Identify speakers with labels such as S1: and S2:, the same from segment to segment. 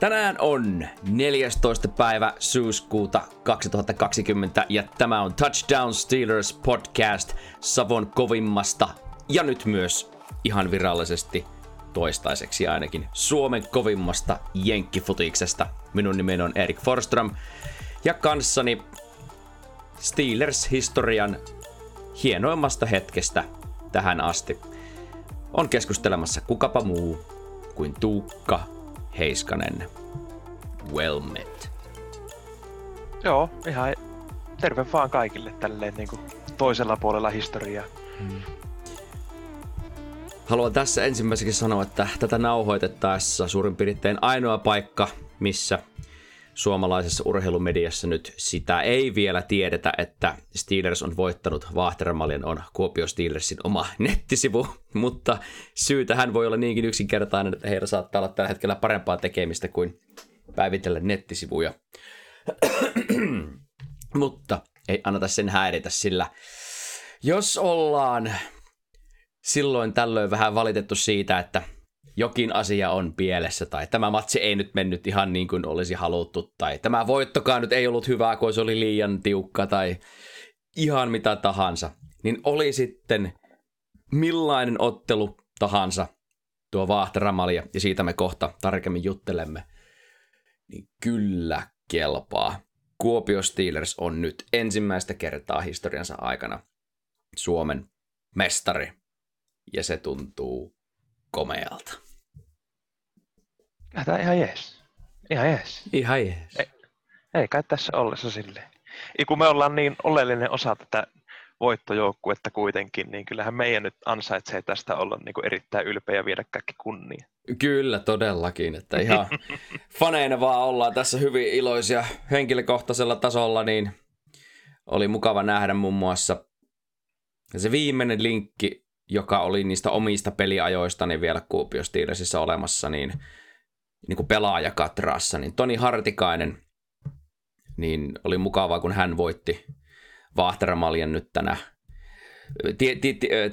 S1: Tänään on 14. päivä syyskuuta 2020 ja tämä on Touchdown Steelers podcast Savon kovimmasta ja nyt myös ihan virallisesti toistaiseksi ainakin Suomen kovimmasta jenkkifutiksesta. Minun nimeni on Erik Forström ja kanssani Steelers-historian hienoimmasta hetkestä tähän asti on keskustelemassa kukapa muu kuin Tuukka Heiskanen. Well met.
S2: Joo, ihan terve vaan kaikille tälleen niin kuin toisella puolella historiaa. Hmm.
S1: Haluan tässä ensimmäiseksi sanoa, että tätä nauhoitettaessa suurin piirtein ainoa paikka, missä suomalaisessa urheilumediassa nyt sitä ei vielä tiedetä, että Steelers on voittanut Vahteramaljan on Kuopio Steelersin oma nettisivu, mutta syy tähän voi olla niinkin yksinkertainen, että heillä saattaa olla tällä hetkellä parempaa tekemistä kuin päivitellä nettisivuja. mutta ei anneta sen häiritä, sillä jos ollaan silloin tällöin vähän valitettu siitä, että jokin asia on pielessä tai tämä matsi ei nyt mennyt ihan niin kuin olisi haluttu tai tämä voittokaan nyt ei ollut hyvää, kun se oli liian tiukka tai ihan mitä tahansa, niin oli sitten millainen ottelu tahansa tuo Vaahteramalia ja siitä me kohta tarkemmin juttelemme, niin kyllä kelpaa. Kuopio Steelers on nyt ensimmäistä kertaa historiansa aikana Suomen mestari ja se tuntuu komealta.
S2: Tämä ihan jees. Ihan jees.
S1: Ihan jees.
S2: Ei, ei kai tässä ollessa silleen. Ja kun me ollaan niin oleellinen osa tätä voittojoukkuetta kuitenkin, niin kyllähän meidän nyt ansaitsee tästä olla niin kuin erittäin ylpeä ja viedä kaikki kunnia.
S1: Kyllä, todellakin. Että ihan faneina vaan ollaan tässä hyvin iloisia henkilökohtaisella tasolla, niin oli mukava nähdä muun muassa se viimeinen linkki, joka oli niistä omista peliajoista niin vielä Kuopio Steelersissa olemassa, niin niin kuin pelaajakatraassa, niin Toni Hartikainen, niin oli mukavaa, kun hän voitti Vahteramaljan nyt tänä, tie, tie, tie,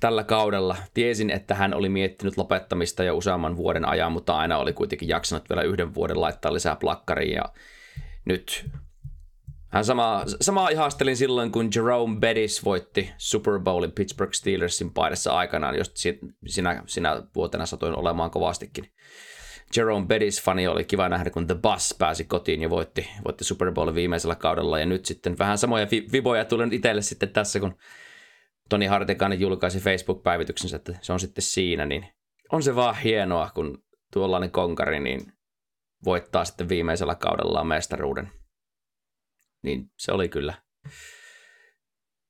S1: tällä kaudella. Tiesin, että hän oli miettinyt lopettamista jo useamman vuoden ajan, mutta aina oli kuitenkin jaksanut vielä yhden vuoden laittaa lisää plakkariin ja nyt hän sama, samaa ihastelin silloin, kun Jerome Bettis voitti Super Bowlin Pittsburgh Steelersin paidassa aikanaan, just sinä, sinä vuotena satoin olemaan kovastikin Jerome Bettis fani oli kiva nähdä, kun The Bus pääsi kotiin ja voitti, voitti Super Bowl viimeisellä kaudella. Ja nyt sitten vähän samoja viboja tulee nyt itselle sitten tässä, kun Toni Hartikainen julkaisi Facebook-päivityksensä, että se on sitten siinä, niin on se vaan hienoa, kun tuollainen konkari niin voittaa sitten viimeisellä kaudellaan mestaruuden. Niin se oli kyllä,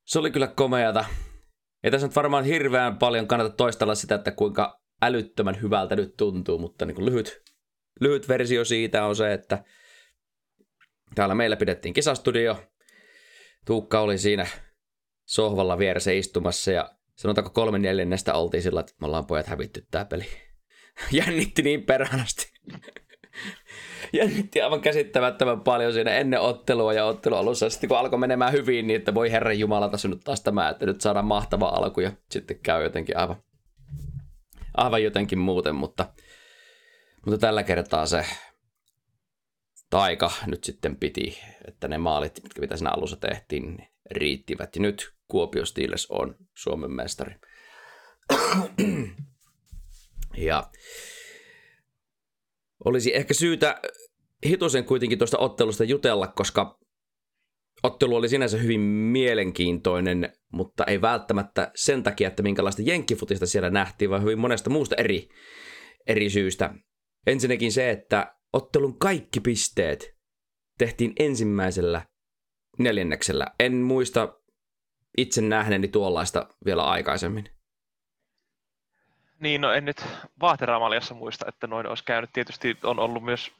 S1: se oli kyllä komeata. Ei tässä nyt varmaan hirveän paljon kannata toistella sitä, että kuinka älyttömän hyvältä nyt tuntuu, mutta niin kuin lyhyt, lyhyt versio siitä on se, että täällä meillä pidettiin kisastudio. Tuukka oli siinä sohvalla vieressä istumassa ja sanotaanko kolme neljännestä oltiin sillä, että me ollaan pojat hävitty tää peli. Jännitti niin perhanasti. Jännitti aivan käsittämättömän paljon siinä ennen ottelua ja ottelu alussa. Sitten kun alkoi menemään hyvin, niin että voi Herran Jumala tässä nyt taas tämä, että nyt saadaan mahtava alku ja sitten käy jotenkin aivan aivan jotenkin muuten, mutta, mutta tällä kertaa se taika nyt sitten piti, että ne maalit, mitkä mitä siinä alussa tehtiin, niin riittivät. Ja nyt Kuopio Steelers on Suomen mestari. ja olisi ehkä syytä hitusen kuitenkin tuosta ottelusta jutella, koska ottelu oli sinänsä hyvin mielenkiintoinen, mutta ei välttämättä sen takia, että minkälaista jenkkifutista siellä nähtiin, vaan hyvin monesta muusta eri, eri syystä. Ensinnäkin se, että ottelun kaikki pisteet tehtiin ensimmäisellä neljänneksellä. En muista itse nähneeni tuollaista vielä aikaisemmin.
S2: Niin, no en nyt Vaahteramaliassa muista, että noin olisi käynyt. Tietysti on ollut myös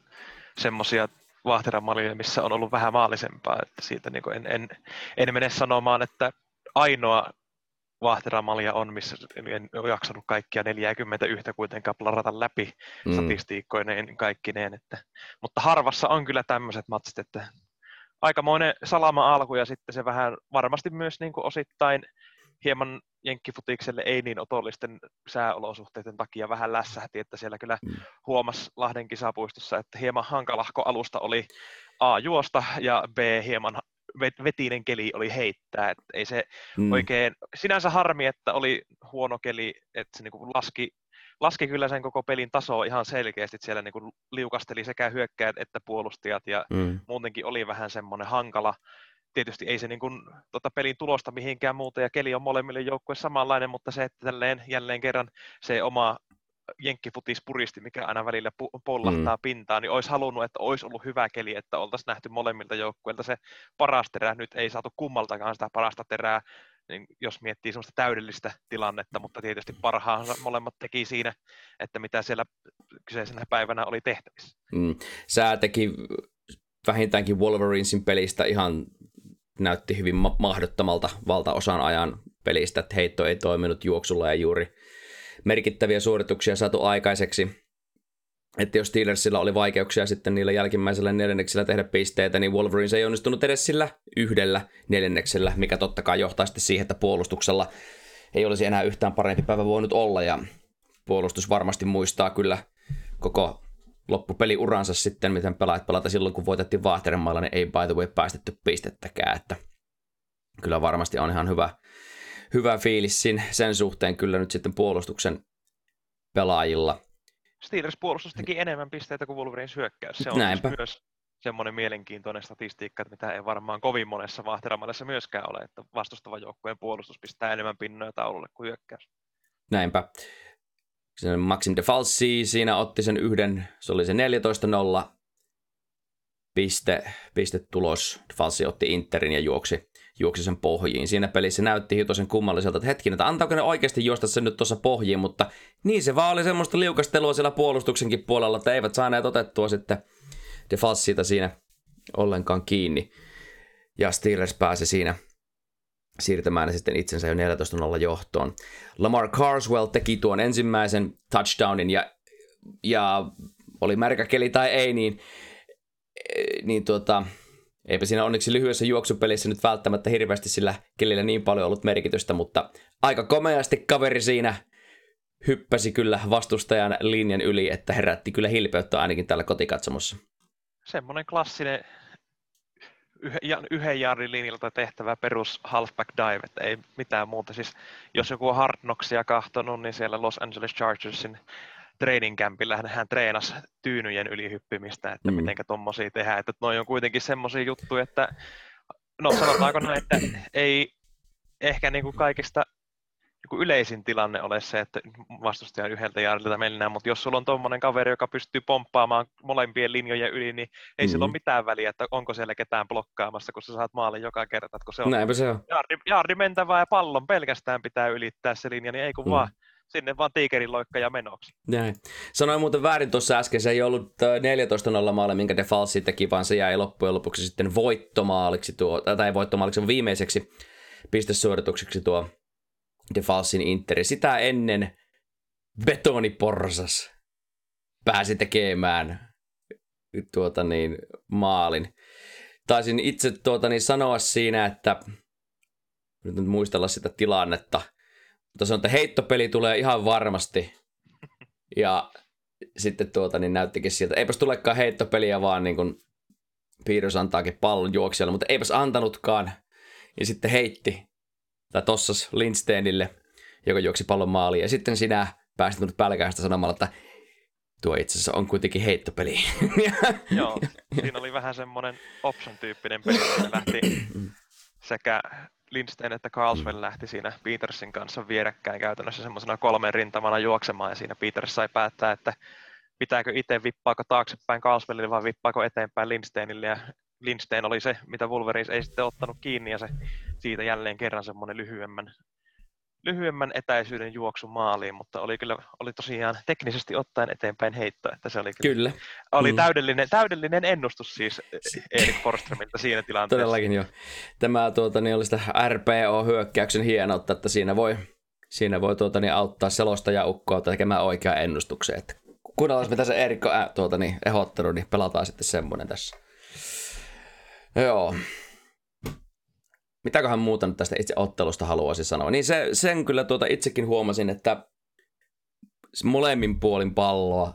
S2: semmoisia Vahteramallia, missä on ollut vähän maallisempaa. Että siitä niin en, en, en mene sanomaan, että ainoa Vahteramalia on, missä en ole jaksanut kaikkia 41 kuitenkaan plarata läpi mm. statistiikkoineen kaikkineen. Että, mutta harvassa on kyllä tämmöiset matsit, että aikamoinen salama alku ja sitten se vähän varmasti myös niin kuin osittain hieman jenkkifutikselle ei niin otollisten sääolosuhteiden takia vähän lässähti, että siellä kyllä mm. huomasi Lahden kisapuistossa, että hieman hankalahko alusta oli A juosta ja B hieman vetinen keli oli heittää. että ei se mm. oikein, sinänsä harmi, että oli huono keli, että se niinku laski, laski kyllä sen koko pelin tasoa ihan selkeästi. Että siellä niinku liukasteli sekä hyökkäät että puolustajat ja mm. muutenkin oli vähän semmoinen hankala. Tietysti ei se niin kuin, tota pelin tulosta mihinkään muuta ja keli on molemmille joukkueille samanlainen, mutta se, että tälleen jälleen kerran se oma jenkkifutis puristi, mikä aina välillä pollahtaa mm. pintaan, niin olisi halunnut, että olisi ollut hyvä keli, että oltaisiin nähty molemmilta joukkueilta se paras terä. Nyt ei saatu kummaltakaan sitä parasta terää, niin jos miettii sellaista täydellistä tilannetta, mutta tietysti parhaansa molemmat teki siinä, että mitä siellä kyseisenä päivänä oli tehtävissä.
S1: Mm. Sää teki vähintäänkin Wolverinesin pelistä ihan näytti hyvin ma- mahdottomalta valtaosan ajan pelistä, että heitto ei toiminut juoksulla ja juuri merkittäviä suorituksia saatu aikaiseksi. Että jos Steelersillä oli vaikeuksia sitten niillä jälkimmäisellä neljänneksellä tehdä pisteitä, niin Wolverines ei onnistunut edes sillä yhdellä neljänneksellä, mikä totta kai johtaa sitten siihen, että puolustuksella ei olisi enää yhtään parempi päivä voinut olla. Ja puolustus varmasti muistaa kyllä koko loppupeliuransa sitten, miten pelaat pelata silloin, kun voitettiin Vahteremaalla, niin ei by the way päästetty pistettäkään. Että kyllä varmasti on ihan hyvä, hyvä fiilis sen suhteen kyllä nyt sitten puolustuksen pelaajilla.
S2: Steelers puolustus teki enemmän pisteitä kuin Wolverines hyökkäys. Se on siis Näinpä. myös semmoinen mielenkiintoinen statistiikka, mitä ei varmaan kovin monessa vahteramaisessa myöskään ole, että vastustava joukkueen puolustus pistää enemmän pinnoja taululle kuin hyökkäys.
S1: Näinpä. Maxim de Falsi siinä otti sen yhden, se oli se 14-0 piste, piste tulos. Falsi otti Interin ja juoksi juoksi sen pohjiin. Siinä pelissä näytti hitosen kummalliselta, että hetkinen, että antaako ne oikeasti juosta sen nyt tuossa pohjiin, mutta niin se vaan oli semmoista liukastelua siellä puolustuksenkin puolella, että eivät saaneet otettua sitten Defalsita siinä ollenkaan kiinni. Ja Steelers pääsi siinä siirtämään sitten itsensä jo 14-0 johtoon. Lamar Carswell teki tuon ensimmäisen touchdownin ja, ja oli märkä keli tai ei, niin, niin tuota, Eipä siinä onneksi lyhyessä juoksupelissä nyt välttämättä hirveästi sillä kelillä niin paljon ollut merkitystä, mutta aika komeasti kaveri siinä hyppäsi kyllä vastustajan linjan yli, että herätti kyllä hilpeyttä ainakin täällä kotikatsomossa.
S2: Semmoinen klassinen yhden jaarin linjalta tehtävä perus halfback dive, että ei mitään muuta. Siis jos joku on Hard Knocksia kahtonut, niin siellä Los Angeles Chargersin training campilla hän treenasi tyynyjen ylihyppimistä, että mm. miten tuommoisia tehdään. Että noi on kuitenkin semmoisia juttuja, että no sanotaanko näin, että ei ehkä niin kuin kaikista niin kuin yleisin tilanne ole se, että vastustajan yhdeltä jaarilta mennään, mutta jos sulla on tuommoinen kaveri, joka pystyy pomppaamaan molempien linjojen yli, niin ei mm. sillä ole mm. mitään väliä, että onko siellä ketään blokkaamassa, kun sä saat maalin joka kerta, kun se on,
S1: Näinpä se on.
S2: Jaardi, jaardi mentävää ja pallon pelkästään pitää ylittää se linja, niin ei kun mm. vaan sinne vaan tiikerin loikka ja menoksi.
S1: Näin. Sanoin muuten väärin tuossa äsken, se ei ollut 14-0 äh, maali, minkä Defalsi teki, vaan se jäi loppujen lopuksi sitten voittomaaliksi tuo, tai voittomaaliksi viimeiseksi pistesuoritukseksi tuo Defalsin Interi. Sitä ennen betoniporsas pääsi tekemään tuota niin, maalin. Taisin itse tuota niin, sanoa siinä, että nyt muistella sitä tilannetta – mutta se on, että heittopeli tulee ihan varmasti. Ja sitten tuota, niin näyttikin sieltä, eipäs tulekaan heittopeliä, vaan niin kuin Piirros antaakin pallon juoksijalle, mutta eipäs antanutkaan. Ja sitten heitti, tai tossas Lindsteinille, joka juoksi pallon maaliin. Ja sitten sinä pääsit minut pälkäistä sanomalla, että tuo itse asiassa on kuitenkin heittopeli.
S2: Joo, siinä oli vähän semmoinen option-tyyppinen peli, että lähti sekä Lindstein että Carlswell lähti siinä Petersin kanssa vierekkäin käytännössä semmoisena kolmen rintamana juoksemaan ja siinä Peters sai päättää, että pitääkö itse vippaako taaksepäin Carlswellille vai vippaako eteenpäin Lindsteinille ja Lindstein oli se, mitä Wolverines ei sitten ottanut kiinni ja se siitä jälleen kerran semmoinen lyhyemmän lyhyemmän etäisyyden juoksu maaliin, mutta oli kyllä oli tosiaan teknisesti ottaen eteenpäin heitto, että se oli kyllä,
S1: kyllä.
S2: oli mm. täydellinen, täydellinen ennustus siis Erik Forströmiltä siinä tilanteessa.
S1: Todellakin joo. Tämä tuota, niin oli sitä RPO-hyökkäyksen hienoutta, että siinä voi, siinä voi tuota, niin auttaa selostajaukkoa tekemään oikean ennustuksen. Että kuunnellaan, mitä se Erik on tuota, niin ehdottanut, niin pelataan sitten semmoinen tässä. Joo. mitäköhän muuta nyt tästä itse ottelusta haluaisin sanoa. Niin se, sen kyllä tuota itsekin huomasin, että molemmin puolin palloa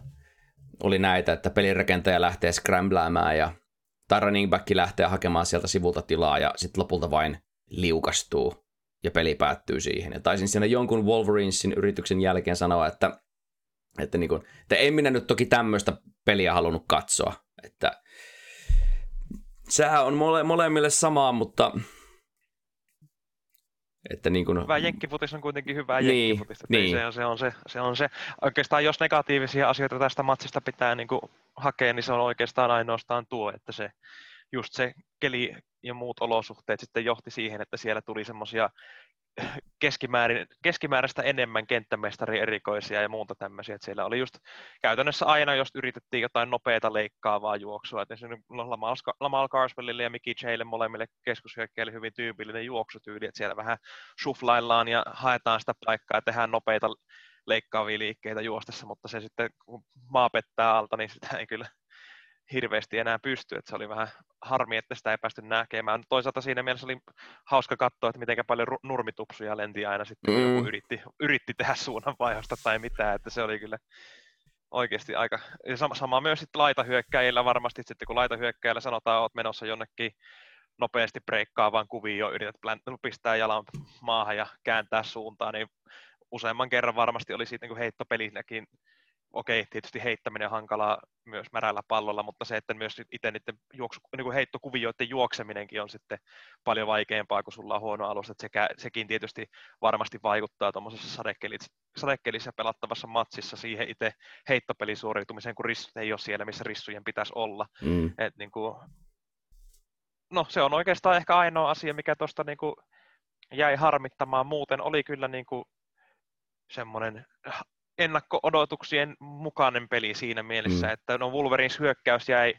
S1: oli näitä, että pelirakentaja lähtee scrambläämään ja tai running back lähtee hakemaan sieltä sivulta tilaa ja sitten lopulta vain liukastuu ja peli päättyy siihen. Ja taisin siinä jonkun Wolverinesin yrityksen jälkeen sanoa, että, että, niin kuin, että en minä nyt toki tämmöistä peliä halunnut katsoa. Että sehän on mole, molemmille samaa, mutta
S2: että niin kuin... Hyvä jenkkifutis on kuitenkin hyvää niin, jenkkifutista. Niin. Se, on, se, on se, se on se. Oikeastaan jos negatiivisia asioita tästä matsista pitää niin hakea, niin se on oikeastaan ainoastaan tuo, että se just se keli ja muut olosuhteet sitten johti siihen, että siellä tuli semmoisia keskimääräistä enemmän kenttämestari erikoisia ja muuta tämmöisiä. Että siellä oli just käytännössä aina, jos yritettiin jotain nopeata leikkaavaa juoksua. Että se Lamal, Carswellille ja Mickey Jaylle molemmille keskushyökkäille hyvin tyypillinen juoksutyyli, että siellä vähän suflaillaan ja haetaan sitä paikkaa ja tehdään nopeita leikkaavia liikkeitä juostessa, mutta se sitten kun maa pettää alta, niin sitä ei kyllä hirveästi enää pysty, että se oli vähän harmi, että sitä ei päästy näkemään. Toisaalta siinä mielessä oli hauska katsoa, että miten paljon nurmitupsuja lenti aina sitten, mm. joku yritti, yritti tehdä suunnanvaihdosta tai mitään, että se oli kyllä oikeasti aika, ja sama, sama myös sitten laitahyökkäjillä varmasti, sitten kun laitahyökkäjillä sanotaan, että olet menossa jonnekin nopeasti breikkaavaan kuvioon, yrität pistää jalan maahan ja kääntää suuntaan, niin useamman kerran varmasti oli siitä niin heittopelinäkin okei, tietysti heittäminen on hankalaa myös märällä pallolla, mutta se, että myös itse niiden juoksu, niin kuin heittokuvioiden juokseminenkin on sitten paljon vaikeampaa, kun sulla on huono alus, että sekä, sekin tietysti varmasti vaikuttaa tuommoisessa sadekelissä, pelattavassa matsissa siihen itse heittopelisuoriutumiseen, kun rissut ei ole siellä, missä rissujen pitäisi olla. Mm. Et niin kuin, no se on oikeastaan ehkä ainoa asia, mikä tuosta niin kuin jäi harmittamaan. Muuten oli kyllä niin kuin semmoinen ennakko-odotuksien mukainen peli siinä mielessä, mm. että no Wolverines hyökkäys jäi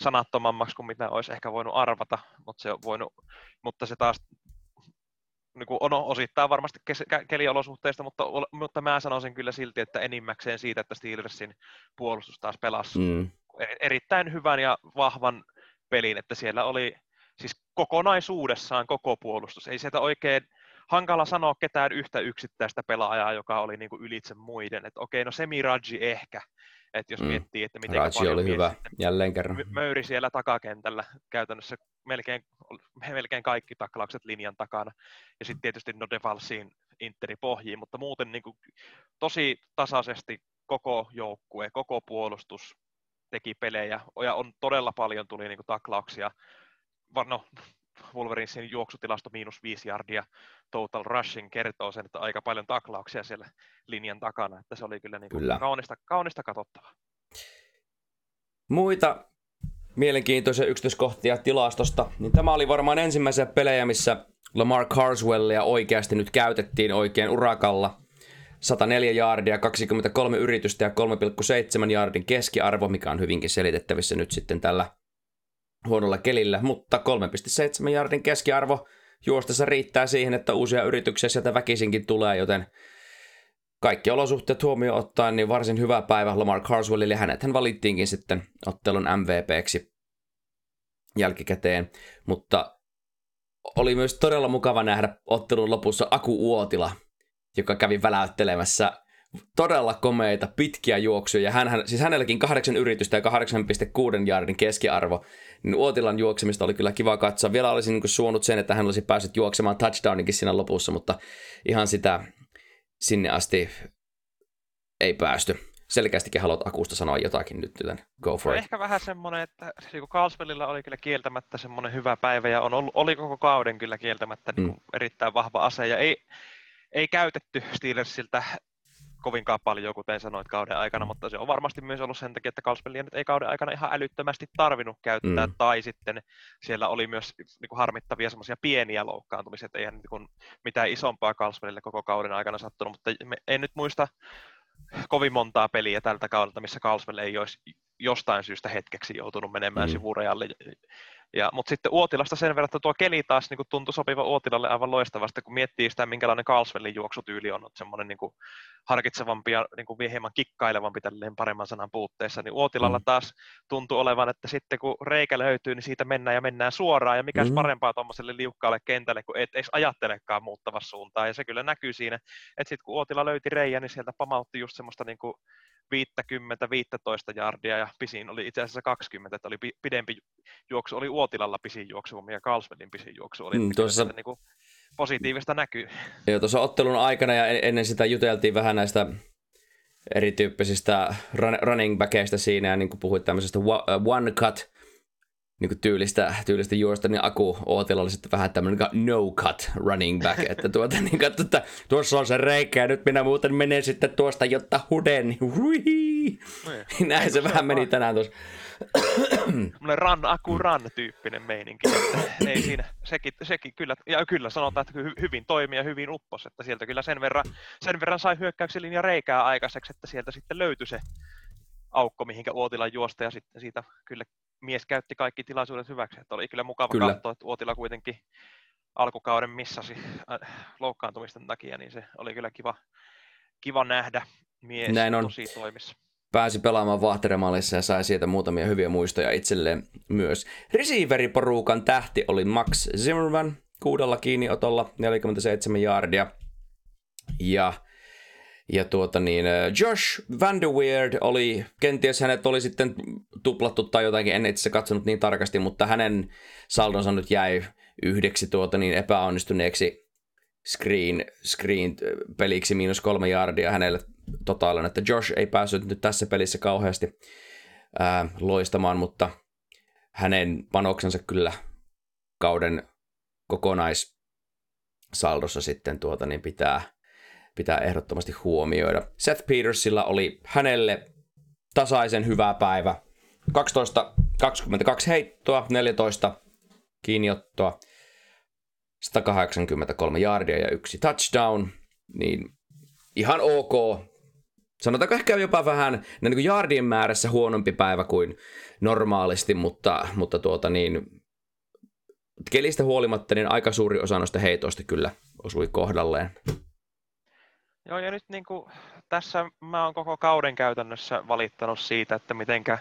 S2: sanattomammaksi kuin mitä olisi ehkä voinut arvata, mutta se, on voinut, mutta se taas niin kuin on osittain varmasti keliolosuhteista, mutta, mutta mä sanoisin kyllä silti, että enimmäkseen siitä, että Steelersin puolustus taas pelasi mm. E-, erittäin hyvän ja vahvan pelin, että siellä oli siis kokonaisuudessaan koko puolustus. Ei sieltä oikein hankala sanoa ketään yhtä yksittäistä pelaajaa, joka oli niin kuin ylitse muiden. Että okei, no Semi Raji ehkä, että jos mm. miettii, että miten
S1: Raji oli hyvä, jälleen kerran.
S2: Möyri siellä takakentällä käytännössä melkein, melkein kaikki taklaukset linjan takana. Ja sitten tietysti no Devalsiin Interi pohjiin, mutta muuten niin kuin tosi tasaisesti koko joukkue, koko puolustus teki pelejä ja on todella paljon tuli niin kuin taklauksia. No, Wolverinesin juoksutilasto miinus viisi jardia total rushing kertoo sen, että aika paljon taklauksia siellä linjan takana, että se oli kyllä, niin kyllä. Kaunista, kaunista katsottavaa.
S1: Muita mielenkiintoisia yksityiskohtia tilastosta, niin tämä oli varmaan ensimmäisiä pelejä, missä Lamar Carswellia oikeasti nyt käytettiin oikein urakalla. 104 jaardia, 23 yritystä ja 3,7 jaardin keskiarvo, mikä on hyvinkin selitettävissä nyt sitten tällä huonolla kelillä, mutta 3,7 jardin keskiarvo juostessa riittää siihen, että uusia yrityksiä sieltä väkisinkin tulee, joten kaikki olosuhteet huomioon ottaen, niin varsin hyvä päivä Lamar Carswellille. Hänet hän valittiinkin sitten ottelun MVPksi jälkikäteen, mutta oli myös todella mukava nähdä ottelun lopussa Aku Uotila, joka kävi väläyttelemässä todella komeita, pitkiä juoksuja. Hän, hän, siis hänelläkin kahdeksan yritystä ja 8,6 jardin keskiarvo. Niin Uotilan juoksemista oli kyllä kiva katsoa. Vielä olisin niin suonut sen, että hän olisi päässyt juoksemaan touchdowninkin siinä lopussa, mutta ihan sitä sinne asti ei päästy. Selkeästikin haluat Akusta sanoa jotakin nyt, joten go for no
S2: it. Ehkä vähän semmoinen, että niin Carlsbellilla oli kyllä kieltämättä semmoinen hyvä päivä ja on ollut, oli koko kauden kyllä kieltämättä niin mm. erittäin vahva ase ja ei, ei käytetty Steelersiltä kovinkaan paljon, kuten sanoit kauden aikana, mutta se on varmasti myös ollut sen takia, että Kalspellia nyt ei kauden aikana ihan älyttömästi tarvinnut käyttää, mm. tai sitten siellä oli myös niin kuin harmittavia semmoisia pieniä loukkaantumisia, että eihän niin kuin, mitään isompaa Kalspelille koko kauden aikana sattunut, mutta me, en nyt muista kovin montaa peliä tältä kaudelta, missä Kalspel ei olisi jostain syystä hetkeksi joutunut menemään mm. sivurajalle Ja, mutta sitten Uotilasta sen verran, että tuo keli taas niin kuin tuntui sopiva Uotilalle aivan loistavasti, kun miettii sitä, minkälainen Carlswellin juoksutyyli on, että semmoinen niin kuin harkitsevampi ja niin kuin hieman kikkailevampi tälleen paremman sanan puutteessa, niin Uotilalla mm. taas tuntuu olevan, että sitten kun reikä löytyy, niin siitä mennään ja mennään suoraan, ja mikäs mm. parempaa tuommoiselle liukkaalle kentälle, kun et edes ajattelekaan muuttava suuntaan, ja se kyllä näkyy siinä, että sitten kun Uotila löyti reijä, niin sieltä pamautti just semmoista niin kuin 50-15 jardia ja pisin oli itse asiassa 20, että oli pidempi juoksu, oli Uotilalla pisin juoksu, ja Carlsvedin pisin juoksu oli. Mm, tuossa... niin kuin positiivista näkyy.
S1: Joo, tuossa ottelun aikana ja ennen sitä juteltiin vähän näistä erityyppisistä running backeista siinä ja niin kuin puhuit tämmöisestä one cut niin kuin tyylistä, tyylistä juosta, niin Aku Ootilla oli sitten vähän tämmöinen no cut running back, että tuota, niin katso, että tuossa on se reikä ja nyt minä muuten menen sitten tuosta, jotta huden, niin niin Näin se vähän meni tänään tuossa.
S2: Semmoinen run, aku run tyyppinen meininki. Että ei siinä, sekin, sekin kyllä, ja kyllä sanotaan, että hyvin toimii ja hyvin uppos, että sieltä kyllä sen verran, sen verran sai hyökkäyksen linja reikää aikaiseksi, että sieltä sitten löytyi se aukko, mihinkä Uotila juosta ja sitten siitä kyllä mies käytti kaikki tilaisuudet hyväksi. Että oli kyllä mukava kyllä. katsoa, että Uotila kuitenkin alkukauden missasi äh, loukkaantumisten takia, niin se oli kyllä kiva, kiva nähdä mies Näin on. tosi toimissa.
S1: Pääsi pelaamaan Vahteremallissa ja sai sieltä muutamia hyviä muistoja itselleen myös. Receiveriporukan tähti oli Max Zimmerman kuudella kiinniotolla, 47 jardia. Ja ja tuota niin, äh, Josh Van de Weird oli, kenties hänet oli sitten tuplattu tai jotakin, en itse katsonut niin tarkasti, mutta hänen saldonsa nyt jäi yhdeksi tuota niin epäonnistuneeksi screen, screen peliksi miinus kolme jardia hänelle totaalinen, että Josh ei päässyt nyt tässä pelissä kauheasti ää, loistamaan, mutta hänen panoksensa kyllä kauden kokonaissaldossa sitten tuota niin pitää, pitää ehdottomasti huomioida. Seth Petersilla oli hänelle tasaisen hyvä päivä. 12, 22 heittoa, 14 kiinniottoa, 183 yardia ja yksi touchdown, niin ihan ok. Sanotaanko ehkä jopa vähän niin kuin yardien määrässä huonompi päivä kuin normaalisti, mutta, mutta tuota niin, kelistä huolimatta niin aika suuri osa noista heitoista kyllä osui kohdalleen.
S2: Joo, ja nyt niin kuin, tässä mä oon koko kauden käytännössä valittanut siitä, että mitenkä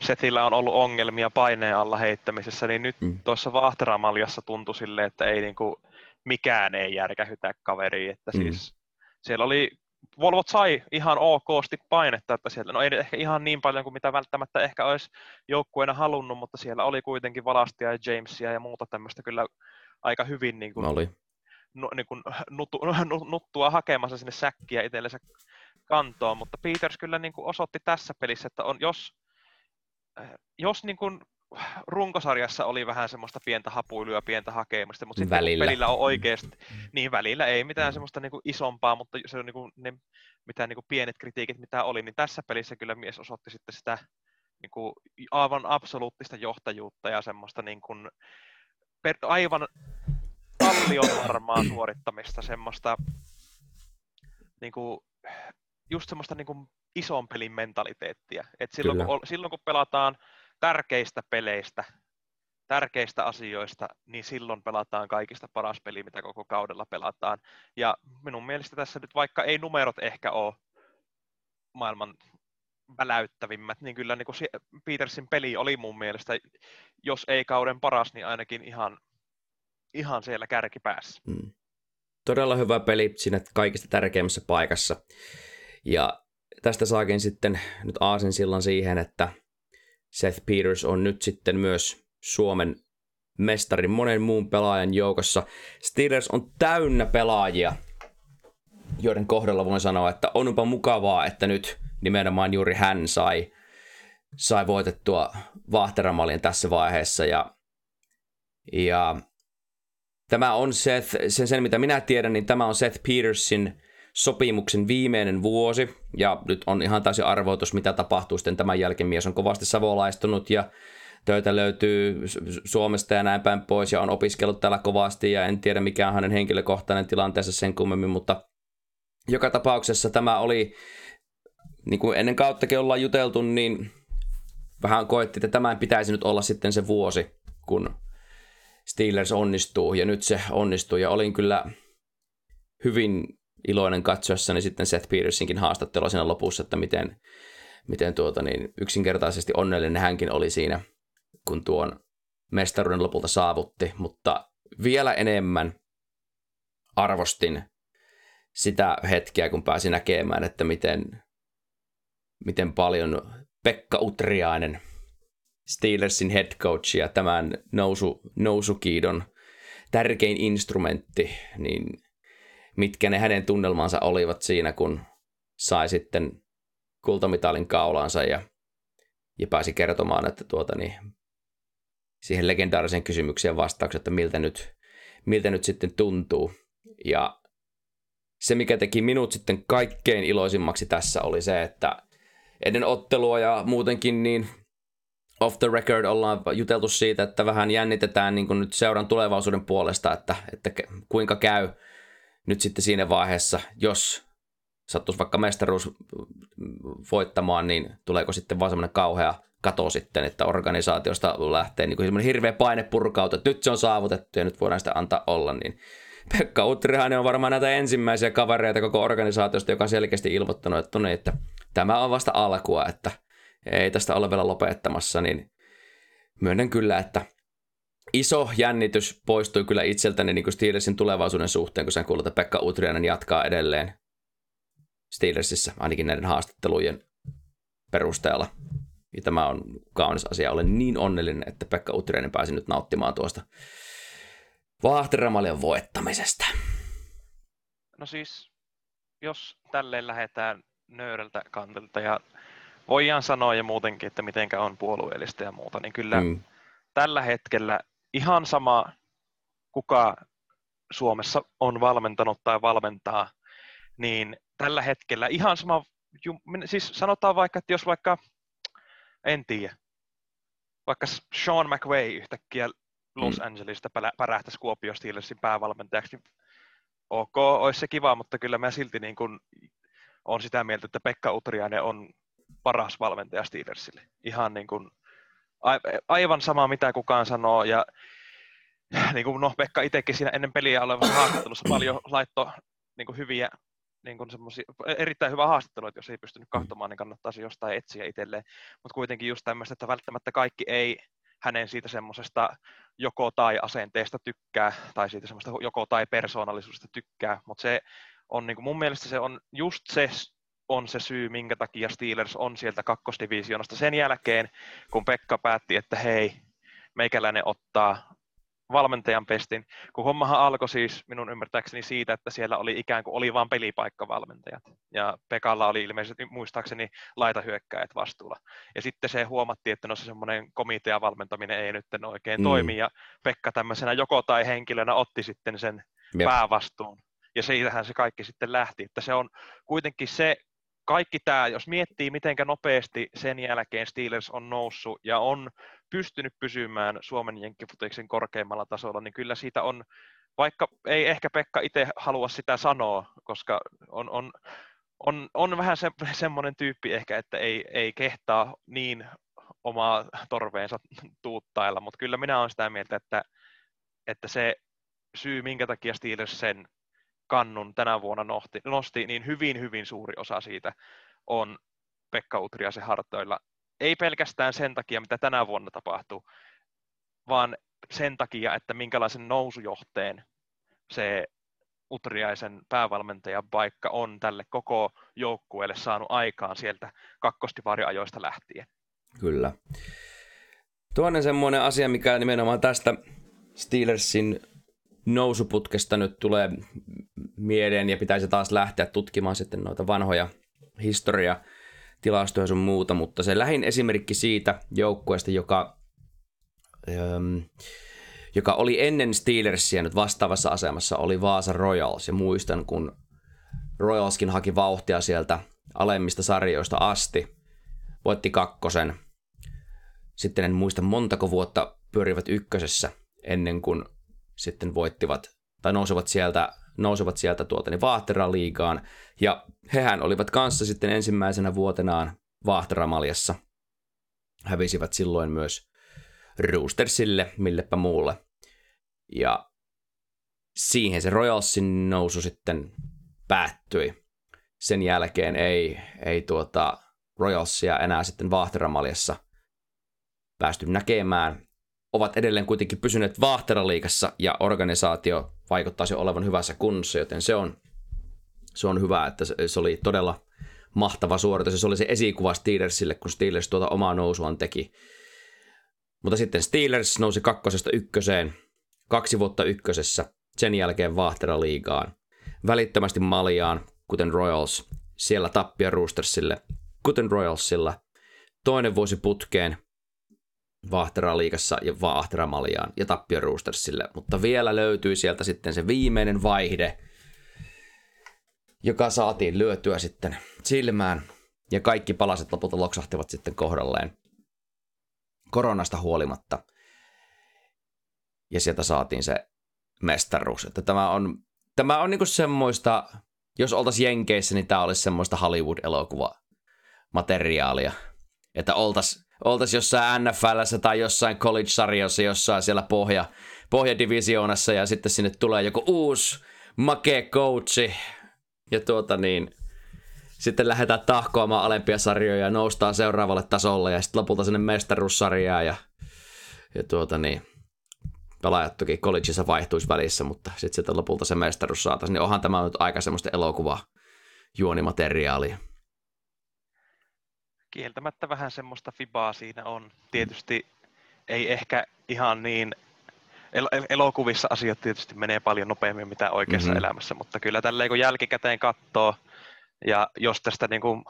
S2: Setillä on ollut ongelmia paineen alla heittämisessä, niin nyt mm. tuossa Vahteramaljassa tuntui silleen, että ei niin kuin, mikään ei järkähytä kaveriin. Että mm. siis, siellä oli Volvot sai ihan okosti painetta, että sieltä, no ei ehkä ihan niin paljon kuin mitä välttämättä ehkä olisi joukkueena halunnut, mutta siellä oli kuitenkin Valastia ja Jamesia ja muuta tämmöistä kyllä aika hyvin niin kuin, oli nu, niin kuin nutu, nuttua hakemassa sinne säkkiä itsellensä kantoon, mutta Peters kyllä niin kuin osoitti tässä pelissä, että on, jos, äh, jos niin kuin runkosarjassa oli vähän semmoista pientä hapuiluja, pientä hakemista, mutta sitten välillä. pelillä on oikeasti, niin välillä ei mitään semmoista niin kuin isompaa, mutta se on niin kuin ne mitään niin kuin pienet kritiikit, mitä oli, niin tässä pelissä kyllä mies osoitti sitten sitä niin kuin aivan absoluuttista johtajuutta ja semmoista niin kuin per, aivan kallion varmaa suorittamista, semmoista niin kuin, just semmoista niin kuin ison pelin mentaliteettia. Et silloin, kun, silloin kun pelataan tärkeistä peleistä, tärkeistä asioista, niin silloin pelataan kaikista paras peli, mitä koko kaudella pelataan. Ja minun mielestä tässä nyt, vaikka ei numerot ehkä ole maailman väläyttävimmät, niin kyllä niin kuin Petersin peli oli mun mielestä, jos ei kauden paras, niin ainakin ihan ihan siellä kärkipäässä. Mm.
S1: Todella hyvä peli siinä kaikista tärkeimmässä paikassa. Ja tästä saakin sitten nyt aasin sillan siihen, että Seth Peters on nyt sitten myös Suomen mestari monen muun pelaajan joukossa. Steelers on täynnä pelaajia, joiden kohdalla voin sanoa, että onpa mukavaa, että nyt nimenomaan juuri hän sai, sai voitettua Vahteramalin tässä vaiheessa. Ja, ja Tämä on Seth, sen, sen mitä minä tiedän, niin tämä on Seth Petersin sopimuksen viimeinen vuosi, ja nyt on ihan täysin arvoitus, mitä tapahtuu sitten tämän jälkeen. Mies on kovasti savolaistunut ja töitä löytyy Suomesta ja näin päin pois, ja on opiskellut täällä kovasti, ja en tiedä mikä on hänen henkilökohtainen tilanteensa sen kummemmin, mutta joka tapauksessa tämä oli, niin kuin ennen kauttakin ollaan juteltu, niin vähän koettiin, että tämän pitäisi nyt olla sitten se vuosi, kun Steelers onnistuu, ja nyt se onnistuu, ja olin kyllä hyvin iloinen katsoessani sitten Seth Petersinkin haastattelua siinä lopussa, että miten, miten tuota, niin yksinkertaisesti onnellinen hänkin oli siinä, kun tuon mestaruuden lopulta saavutti, mutta vielä enemmän arvostin sitä hetkeä, kun pääsin näkemään, että miten, miten paljon Pekka Utriainen, Steelersin head coach ja tämän nousu, nousukiidon tärkein instrumentti, niin mitkä ne hänen tunnelmansa olivat siinä, kun sai sitten kultamitalin kaulaansa ja, ja pääsi kertomaan, että tuota, niin, siihen legendaariseen kysymykseen vastaukset, että miltä nyt, miltä nyt sitten tuntuu. Ja se, mikä teki minut sitten kaikkein iloisimmaksi tässä oli se, että ennen ottelua ja muutenkin niin off the record ollaan juteltu siitä, että vähän jännitetään niin nyt seuran tulevaisuuden puolesta, että, että kuinka käy nyt sitten siinä vaiheessa, jos sattuisi vaikka mestaruus voittamaan, niin tuleeko sitten vaan semmoinen kauhea kato sitten, että organisaatiosta lähtee niin kuin hirveä paine purkautua, että nyt se on saavutettu ja nyt voidaan sitä antaa olla, niin Pekka Utrihainen on varmaan näitä ensimmäisiä kavereita koko organisaatiosta, joka on selkeästi ilmoittanut, että, no niin, että tämä on vasta alkua, että ei tästä ole vielä lopettamassa, niin myönnän kyllä, että iso jännitys poistui kyllä itseltäni niin Steelersin tulevaisuuden suhteen, kun sen kuuluu, että Pekka Utriainen jatkaa edelleen Steelersissa, ainakin näiden haastattelujen perusteella. Ja tämä on kaunis asia. Olen niin onnellinen, että Pekka Utriainen pääsi nyt nauttimaan tuosta Vaahteramalian voittamisesta.
S2: No siis, jos tälleen lähdetään nöyrältä kantelta ja voidaan sanoa ja muutenkin, että mitenkä on puolueellista ja muuta, niin kyllä mm. tällä hetkellä ihan sama, kuka Suomessa on valmentanut tai valmentaa, niin tällä hetkellä ihan sama, siis sanotaan vaikka, että jos vaikka, en tiedä, vaikka Sean McVay yhtäkkiä Los mm. Angelesista pärähtäisi Kuopio Steelersin päävalmentajaksi, niin ok, olisi se kiva, mutta kyllä mä silti niin kuin on sitä mieltä, että Pekka Utriainen on paras valmentaja Steelersille. Ihan niin kuin, aivan sama mitä kukaan sanoo ja niin kuin no, Pekka itsekin siinä ennen peliä olevassa haastattelussa paljon laitto niin kuin hyviä niin kuin erittäin hyvä haastattelu, että jos ei pystynyt mm. katsomaan, niin kannattaisi jostain etsiä itselleen. Mutta kuitenkin just tämmöistä, että välttämättä kaikki ei hänen siitä semmoisesta joko tai asenteesta tykkää, tai siitä semmoista joko tai persoonallisuudesta tykkää, mutta se on niin kuin mun mielestä se on just se on se syy, minkä takia Steelers on sieltä kakkosdivisioonasta sen jälkeen, kun Pekka päätti, että hei, meikäläinen ottaa valmentajan pestin, kun hommahan alkoi siis minun ymmärtääkseni siitä, että siellä oli ikään kuin oli vain pelipaikkavalmentajat. Ja Pekalla oli ilmeisesti muistaakseni laitahyökkäjät vastuulla. Ja sitten se huomattiin, että no se semmoinen komiteavalmentaminen ei nyt oikein mm. toimi, ja Pekka tämmöisenä joko tai henkilönä otti sitten sen Jep. päävastuun. Ja siitähän se kaikki sitten lähti, että se on kuitenkin se kaikki tämä, jos miettii, miten nopeasti sen jälkeen Steelers on noussut ja on pystynyt pysymään Suomen jenkkifutiksen korkeimmalla tasolla, niin kyllä siitä on, vaikka ei ehkä Pekka itse halua sitä sanoa, koska on, on, on, on vähän se, semmoinen tyyppi ehkä, että ei, ei kehtaa niin omaa torveensa tuuttailla, mutta kyllä minä olen sitä mieltä, että, että se syy, minkä takia Steelers sen kannun tänä vuonna nosti, nosti, niin hyvin, hyvin suuri osa siitä on Pekka Utriasen hartoilla. Ei pelkästään sen takia, mitä tänä vuonna tapahtuu, vaan sen takia, että minkälaisen nousujohteen se Utriaisen päävalmentajan paikka on tälle koko joukkueelle saanut aikaan sieltä kakkostivaariajoista lähtien.
S1: Kyllä. Toinen semmoinen asia, mikä nimenomaan tästä Steelersin nousuputkesta nyt tulee mieleen ja pitäisi taas lähteä tutkimaan sitten noita vanhoja historia tilastoja sun muuta, mutta se lähin esimerkki siitä joukkueesta, joka, ähm, joka oli ennen Steelersia nyt vastaavassa asemassa, oli Vaasa Royals. Ja muistan, kun Royalskin haki vauhtia sieltä alemmista sarjoista asti, voitti kakkosen. Sitten en muista montako vuotta pyörivät ykkösessä ennen kuin sitten voittivat tai nousevat sieltä, nousevat sieltä tuolta niin Vaahtera-liigaan. Ja hehän olivat kanssa sitten ensimmäisenä vuotenaan Vaahtera-maljassa. Hävisivät silloin myös Roostersille, millepä muulle. Ja siihen se Royalsin nousu sitten päättyi. Sen jälkeen ei, ei tuota Royalsia enää sitten Vaahteramaljassa päästy näkemään. Ovat edelleen kuitenkin pysyneet Vaahteraliikassa ja organisaatio vaikuttaisi olevan hyvässä kunnossa, joten se on, se on hyvä, että se, se oli todella mahtava suoritus. Se oli se esikuva Steelersille, kun Steelers tuota omaa nousuaan teki. Mutta sitten Steelers nousi kakkosesta ykköseen, kaksi vuotta ykkösessä, sen jälkeen Vaahtera liigaan. Välittömästi Maljaan, kuten Royals, siellä tappia Roostersille, kuten Royalsilla. Toinen vuosi putkeen Vaahtera liigassa ja Vaahtera Maljaan ja tappia Roostersille. Mutta vielä löytyi sieltä sitten se viimeinen vaihde, joka saatiin lyötyä sitten silmään. Ja kaikki palaset lopulta loksahtivat sitten kohdalleen koronasta huolimatta. Ja sieltä saatiin se mestaruus. Että tämä on, tämä on niinku semmoista, jos oltaisiin Jenkeissä, niin tämä olisi semmoista Hollywood-elokuva materiaalia. Että oltaisiin oltais jossain NFLssä tai jossain college-sarjassa, jossain siellä pohja, pohjadivisioonassa ja sitten sinne tulee joku uusi make coachi. Ja tuota niin, sitten lähdetään tahkoamaan alempia sarjoja ja noustaan seuraavalle tasolle ja sitten lopulta sinne mestaruussarjaan ja, ja tuota niin, pelaajat toki collegeissa vaihtuisi välissä, mutta sitten sieltä lopulta se mestaruus saataisiin, niin onhan tämä nyt aika semmoista elokuvaa juonimateriaalia.
S2: Kieltämättä vähän semmoista fibaa siinä on. Tietysti ei ehkä ihan niin el- elokuvissa asiat tietysti menee paljon nopeammin mitä oikeassa mm-hmm. elämässä, mutta kyllä tälleen kun jälkikäteen katsoo, ja jos tästä niin kuin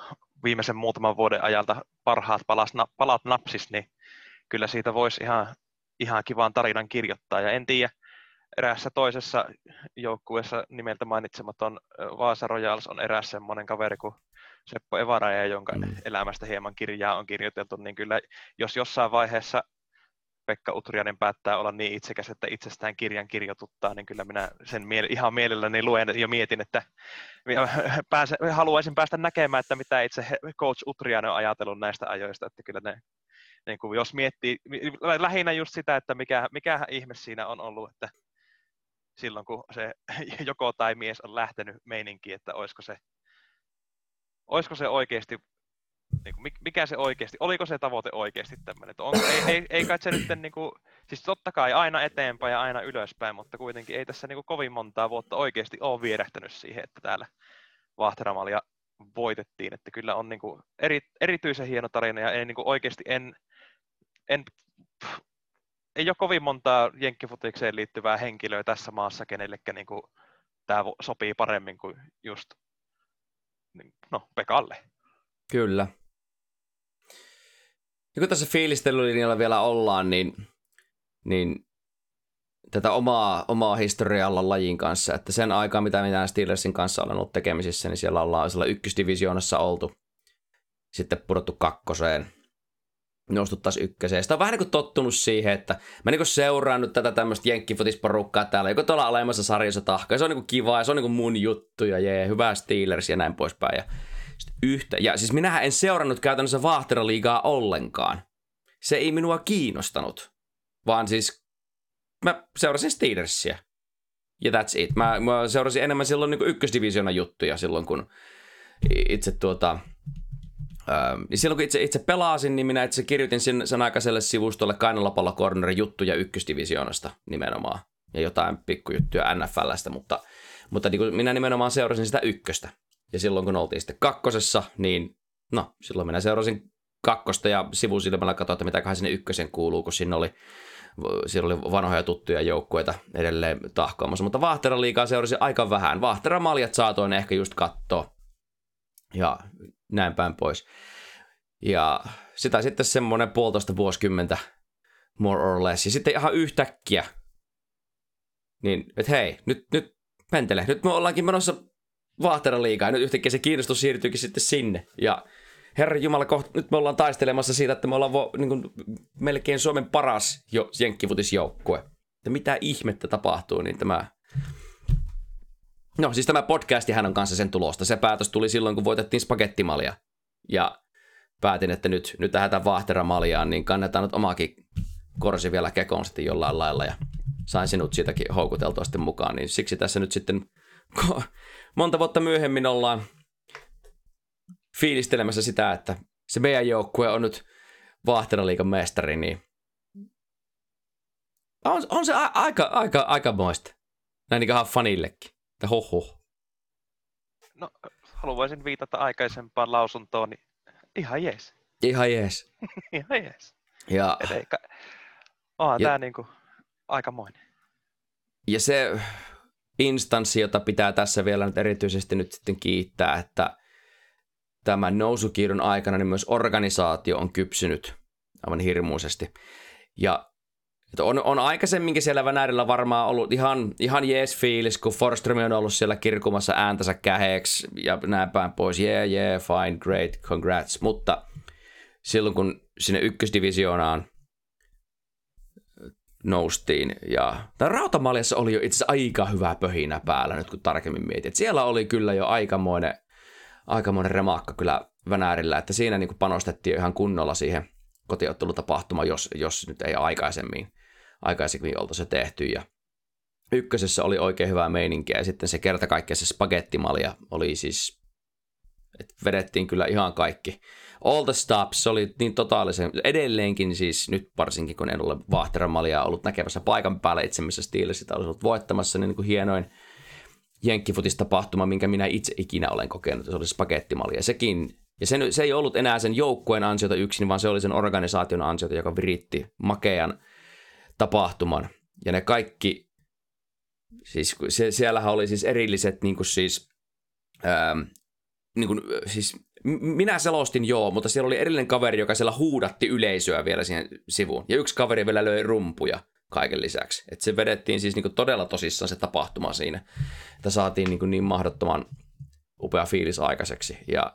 S2: viimeisen muutaman vuoden ajalta parhaat palas, palat napsis, niin kyllä siitä voisi ihan, ihan kivan tarinan kirjoittaa. Ja en tiedä, eräässä toisessa joukkueessa nimeltä mainitsematon Vaasa Royals on eräs semmoinen kaveri kuin Seppo Evaraja, jonka mm. elämästä hieman kirjaa on kirjoiteltu, niin kyllä jos jossain vaiheessa Pekka Utrianen päättää olla niin itsekäs, että itsestään kirjan kirjoituttaa, niin kyllä minä sen miele- ihan mielelläni luen ja mietin, että pääse, haluaisin päästä näkemään, että mitä itse coach Utrianen on ajatellut näistä ajoista, että kyllä ne, niin kuin jos miettii, lähinnä just sitä, että mikä, mikä ihme siinä on ollut, että silloin kun se joko tai mies on lähtenyt meininkiin, että olisiko se, olisiko se oikeasti niin kuin, mikä se oikeasti, oliko se tavoite oikeasti tämmöinen? Onko, ei, ei, ei kai se nyt, niin kuin, siis totta kai aina eteenpäin ja aina ylöspäin, mutta kuitenkin ei tässä niin kuin, kovin montaa vuotta oikeasti ole vierähtänyt siihen, että täällä Vahteramalia voitettiin, että kyllä on niin kuin, eri, erityisen hieno tarina ja ei, niin kuin, oikeasti en, en pff, ei ole kovin montaa jenkkifutikseen liittyvää henkilöä tässä maassa, kenellekään niin kuin, tämä sopii paremmin kuin just no, Pekalle.
S1: Kyllä. Ja kun tässä fiilistelylinjalla vielä ollaan, niin, niin tätä omaa, omaa historialla lajin kanssa, että sen aikaa, mitä minä Steelersin kanssa olen ollut tekemisissä, niin siellä ollaan siellä ykkösdivisioonassa oltu, sitten pudottu kakkoseen, noustu taas ykköseen. Sitä on vähän niin kuin tottunut siihen, että mä niin seuraan nyt tätä tämmöistä jenkkifotisporukkaa täällä, joko tuolla alemmassa sarjassa tahkaa, se on niin kiva ja se on niin mun juttu ja jee, hyvä Steelers ja näin poispäin. Ja yhtä. Ja siis minähän en seurannut käytännössä Vaahteraliigaa ollenkaan. Se ei minua kiinnostanut, vaan siis mä seurasin Steelersia. Ja that's it. Mä, mä seurasin enemmän silloin niin ykkösdivisiona juttuja silloin, kun itse tuota... Ähm, niin silloin kun itse, itse pelasin, niin minä itse kirjoitin sen, sen aikaiselle sivustolle Kainalapalla Cornerin juttuja ykkösdivisioonasta nimenomaan. Ja jotain pikkujuttuja NFLstä, mutta, mutta niin kuin minä nimenomaan seurasin sitä ykköstä. Ja silloin kun oltiin sitten kakkosessa, niin no, silloin minä seurasin kakkosta ja sivusilmällä katsoin, että mitäköhän sinne ykkösen kuuluu, kun siinä oli, siinä oli vanhoja tuttuja joukkueita edelleen tahkoamassa. Mutta Vahtera liikaa seurasi aika vähän. Vahtera maljat saatoin ehkä just katsoa. Ja näin päin pois. Ja sitä sitten semmoinen puolitoista vuosikymmentä more or less. Ja sitten ihan yhtäkkiä, niin että hei, nyt, nyt pentele, nyt me ollaankin menossa Vaahtera liikaa. Ja nyt yhtäkkiä se kiinnostus siirtyykin sitten sinne. Ja Herra Jumala, kohta, nyt me ollaan taistelemassa siitä, että me ollaan vo, niin kuin, melkein Suomen paras jo, jenkkifutisjoukkue. Että mitä ihmettä tapahtuu, niin tämä... No siis tämä podcastihan on kanssa sen tulosta. Se päätös tuli silloin, kun voitettiin spagettimalia. Ja päätin, että nyt, nyt lähdetään Vaahtera-maljaan, niin kannetaan nyt omakin korsi vielä kekoon sitten jollain lailla ja sain sinut siitäkin houkuteltua sitten mukaan, niin siksi tässä nyt sitten monta vuotta myöhemmin ollaan fiilistelemässä sitä, että se meidän joukkue on nyt Vahteraliikan mestari, niin on, on se a- aika, aika, aika moista. Näin niin fanillekin. Että hoho.
S2: No, haluaisin viitata aikaisempaan lausuntoon, niin ihan jees.
S1: Ihan jees.
S2: ihan jees.
S1: Ja,
S2: Et eikä, onhan
S1: Ja-
S2: tää niinku aikamoinen.
S1: ja se instanssi, jota pitää tässä vielä nyt erityisesti nyt sitten kiittää, että tämän nousukiidon aikana niin myös organisaatio on kypsynyt aivan hirmuisesti. Ja että on, on aikaisemminkin siellä Venäjällä varmaan ollut ihan, ihan jees fiilis, kun Forström on ollut siellä kirkumassa ääntänsä käheeksi ja näin päin pois. Yeah, yeah, fine, great, congrats. Mutta silloin kun sinne ykkösdivisioonaan noustiin. Ja tämä Rautamaljassa oli jo itse aika hyvä pöhinä päällä nyt kun tarkemmin mietin. Et siellä oli kyllä jo aikamoinen, aikamoinen remakka kyllä Venäärillä, että siinä niin panostettiin ihan kunnolla siihen kotiottelutapahtumaan, jos, jos nyt ei aikaisemmin, aikaisemmin se tehty. Ja ykkösessä oli oikein hyvää meininkiä ja sitten se kerta kaikkiaan se spagettimalja oli siis, että vedettiin kyllä ihan kaikki. All the stops, se oli niin totaalisen, edelleenkin siis nyt varsinkin kun en ole Vahteramalia ollut näkemässä paikan päällä itse, missä Steelersit olisi ollut voittamassa, niin, niin kuin hienoin jenkkifutistapahtuma, minkä minä itse ikinä olen kokenut, se oli spagettimalja. Ja sekin, ja se, se ei ollut enää sen joukkueen ansiota yksin, vaan se oli sen organisaation ansiota, joka viritti makean tapahtuman. Ja ne kaikki, siis se, siellähän oli siis erilliset niin kuin siis, ähm, niin kuin, siis minä selostin joo, mutta siellä oli erillinen kaveri, joka siellä huudatti yleisöä vielä siihen sivuun. Ja yksi kaveri vielä löi rumpuja kaiken lisäksi. Että se vedettiin siis niinku todella tosissaan se tapahtuma siinä. Että saatiin niinku niin mahdottoman upea fiilis aikaiseksi. Ja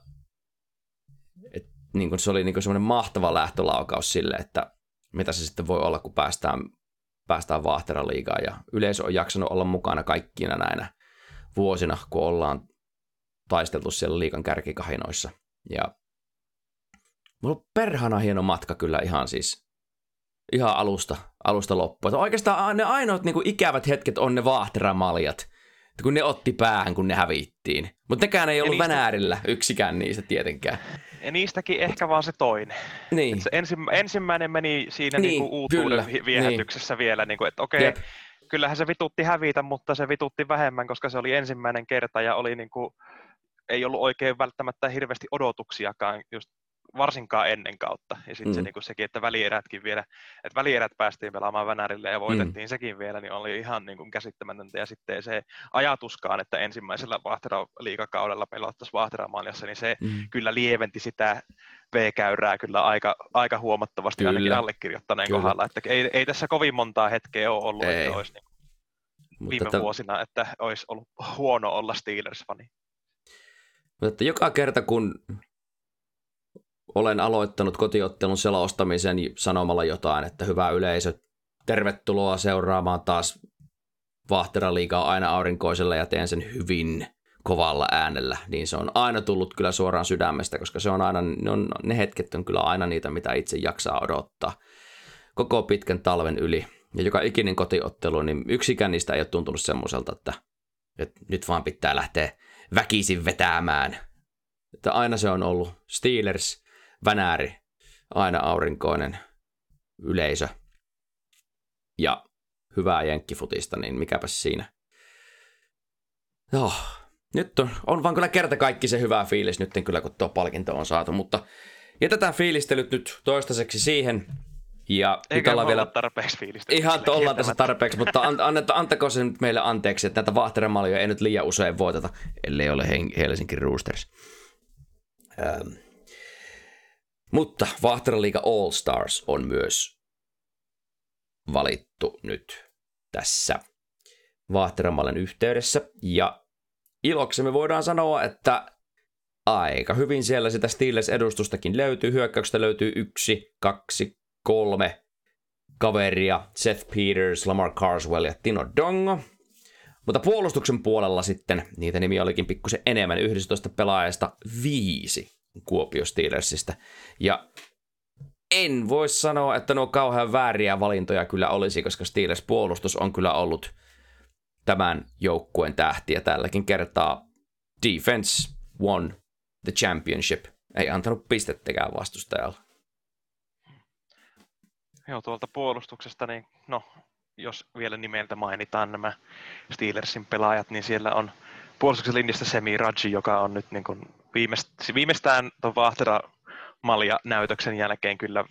S1: et, niinku se oli niinku semmoinen mahtava lähtölaukaus sille, että mitä se sitten voi olla, kun päästään, päästään Vaahtera-liigaan. Ja yleisö on jaksanut olla mukana kaikkina näinä vuosina, kun ollaan taisteltu siellä liikan kärkikahinoissa. Ja mulla on perhana hieno matka kyllä ihan siis, ihan alusta, alusta loppuun. Oikeastaan ne ainoat niin kuin ikävät hetket on ne vaahteramaljet, kun ne otti päähän, kun ne hävittiin. Mutta nekään ei ollut
S2: niistä-
S1: Venäärillä, yksikään niistä tietenkään.
S2: Ja niistäkin ehkä vaan se toinen.
S1: Niin,
S2: Et se ensimmä, ensimmäinen meni siinä
S1: Niin,
S2: niinku uutuuden
S1: kyllä,
S2: viehätyksessä vielä, niinku, että okei,
S1: Jep.
S2: kyllähän se vitutti hävitä, mutta se vitutti vähemmän, koska se oli ensimmäinen kerta ja oli niinku, ei ollut oikein välttämättä hirveästi odotuksiakaan just varsinkaan ennen kautta. Ja sitten mm. se, niin sekin, että välierätkin vielä, että välierät päästiin pelaamaan Venärille ja voitettiin mm. sekin vielä, niin oli ihan niin kuin käsittämätöntä. Ja sitten se ajatuskaan, että ensimmäisellä Vahtera liikakaudella pelattaisiin Vahteramanjassa, niin se
S1: mm.
S2: kyllä lieventi sitä V-käyrää kyllä aika, aika huomattavasti kyllä. ainakin allekirjoittaneen
S1: Kyllä.
S2: kohdalla. Että ei, ei tässä kovin montaa hetkeä ole ollut,
S1: Ei.
S2: että olisi niin
S1: mutta,
S2: viime
S1: että,
S2: vuosina, että olisi ollut huono olla Steelers-fani.
S1: mutta että joka kerta kun olen aloittanut kotiottelun selostamisen sanomalla jotain, että hyvä yleisö, tervetuloa seuraamaan taas Vahteraliigaa aina aurinkoisella ja teen sen hyvin kovalla äänellä, niin se on aina tullut kyllä suoraan sydämestä, koska se on aina, ne, on, ne hetket on kyllä aina niitä, mitä itse jaksaa odottaa koko pitkän talven yli. Ja joka ikinen kotiottelu, niin yksikään niistä ei ole tuntunut semmoiselta, että, että nyt vaan pitää lähteä väkisin vetämään. Että aina se on ollut Steelers, Vänääri, aina aurinkoinen yleisö ja hyvää jenkkifutista, niin mikäpäs siinä. Joo, nyt on, on vaan kyllä kerta kaikki se hyvä fiilis nyt kyllä, kun tuo palkinto on saatu, mutta jätetään fiilistelyt nyt toistaiseksi siihen. Ja
S2: Eikä olla
S1: vielä
S2: tarpeeksi fiilistä.
S1: Ihan ollaan tässä tarpeeksi, mutta an, anneta, antako se nyt meille anteeksi, että näitä vahteramalia ei nyt liian usein voiteta, ellei ole Helsinki Roosters. Ähm. Mutta Vahteraliiga All Stars on myös valittu nyt tässä Vahteramallen yhteydessä. Ja iloksemme voidaan sanoa, että aika hyvin siellä sitä Steelers-edustustakin löytyy. Hyökkäyksestä löytyy yksi, kaksi, kolme kaveria, Seth Peters, Lamar Carswell ja Tino Dongo. Mutta puolustuksen puolella sitten niitä nimiä olikin pikkusen enemmän, 11 pelaajasta viisi Kuopio Steelersistä. Ja en voi sanoa, että nuo kauhean vääriä valintoja kyllä olisi, koska Steelers puolustus on kyllä ollut tämän joukkueen tähti ja tälläkin kertaa defense won the championship. Ei antanut pistettekään vastustajalle.
S2: Joo, tuolta puolustuksesta, niin no, jos vielä nimeltä mainitaan nämä Steelersin pelaajat, niin siellä on puolustuksen linjasta Semi Raji, joka on nyt niin kuin viimeistään tuon Vahtera Malja näytöksen jälkeen kyllä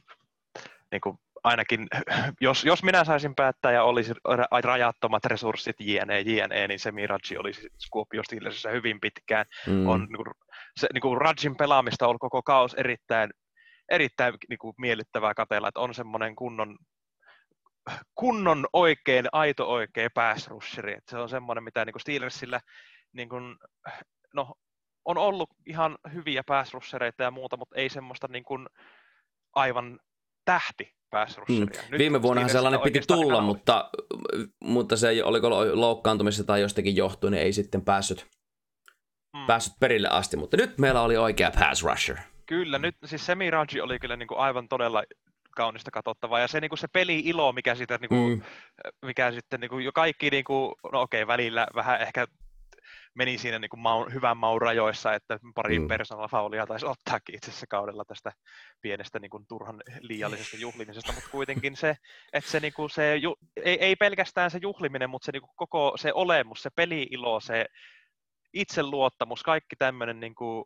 S2: niin kuin ainakin, jos, jos minä saisin päättää ja olisi rajattomat resurssit jne, jne niin se Miraji olisi Kuopio Steelersissä hyvin pitkään. Mm. On, niin kuin, se, niin kuin Rajin pelaamista on koko kaos erittäin, erittäin niin kuin miellyttävää katella, että on semmoinen kunnon kunnon oikein, aito oikein pass rusheri. Että se on semmoinen, mitä niin kuin Steelersillä niin kuin, no, on ollut ihan hyviä pass ja muuta, mutta ei semmoista niin kuin aivan tähti
S1: mm. Viime vuonnahan sellainen piti tulla, mutta, mutta se oliko loukkaantumisesta tai jostakin johtuen, niin ei sitten päässyt, mm. päässyt perille asti. Mutta nyt meillä oli oikea pass rusher.
S2: Kyllä, nyt siis Semi Raji oli kyllä niin kuin aivan todella kaunista katsottavaa. Ja se, niin kuin se peli-ilo, mikä, sitä, niin kuin, mm. mikä sitten niin kuin, jo kaikki, niin kuin, no okei, okay, välillä vähän ehkä meni siinä niin kuin maun, hyvän maun rajoissa, että pari mm. personal faulia taisi ottaakin itse asiassa kaudella tästä pienestä niin kuin turhan liiallisesta juhlimisesta, mutta kuitenkin se, että se, niin kuin se ju, ei, ei, pelkästään se juhliminen, mutta se niin kuin koko se olemus, se peli-ilo, se itseluottamus, kaikki tämmöinen niin kuin,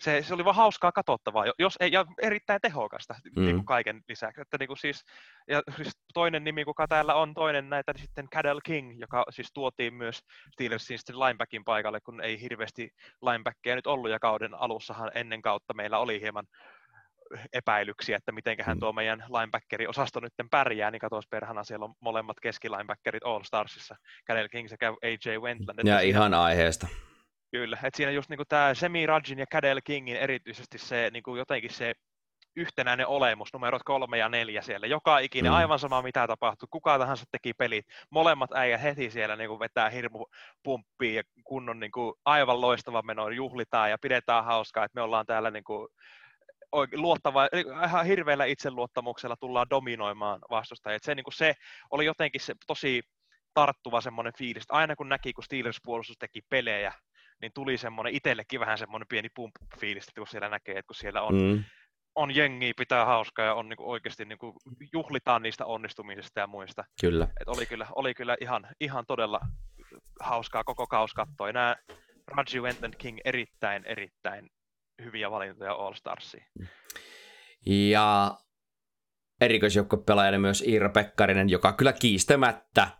S2: se, se oli vaan hauskaa katsottavaa, jos ei, ja erittäin tehokasta mm. niin kuin kaiken lisäksi. Että niin kuin siis, ja siis toinen nimi, kuka täällä on, toinen näitä, niin sitten Cadel King, joka siis tuotiin myös Steelersin sitten linebackin paikalle, kun ei hirveästi linebackia nyt ollut, ja kauden alussahan ennen kautta meillä oli hieman epäilyksiä, että miten hän mm. tuo meidän linebackeri-osasto nyt pärjää, niin katsoisi perhana, siellä on molemmat keskilinebackerit All Starsissa, Cadel King sekä AJ Wentland.
S1: Ja ihan aiheesta.
S2: Kyllä, että siinä just niinku tämä Semi Rajin ja Cadel Kingin erityisesti se niinku jotenkin se yhtenäinen olemus, numerot kolme ja neljä siellä. Joka ikinen, mm. aivan sama mitä tapahtui, kuka tahansa teki pelit. Molemmat äijät heti siellä niin kuin vetää hirmu pumppiin ja kunnon niin kuin, aivan loistava meno, juhlitaan ja pidetään hauskaa, että me ollaan täällä niin kuin, luottava, ihan hirveällä itseluottamuksella tullaan dominoimaan vastustajia. Se, niin kuin se oli jotenkin se tosi tarttuva semmoinen fiilis. Aina kun näki, kun Steelers puolustus teki pelejä, niin tuli semmoinen itsellekin vähän semmoinen pieni pump-fiilis, kun siellä näkee, että kun siellä on, mm. on jengiä, pitää hauskaa ja on niin kuin oikeasti niin kuin juhlitaan niistä onnistumisista ja muista.
S1: Kyllä.
S2: Et oli kyllä, oli kyllä ihan, ihan todella hauskaa koko kaus katsoa. Nämä Raji Wenton King erittäin, erittäin hyviä valintoja All Starsiin.
S1: Ja erikoisjoukkopelaajana myös Iira Pekkarinen, joka kyllä kiistämättä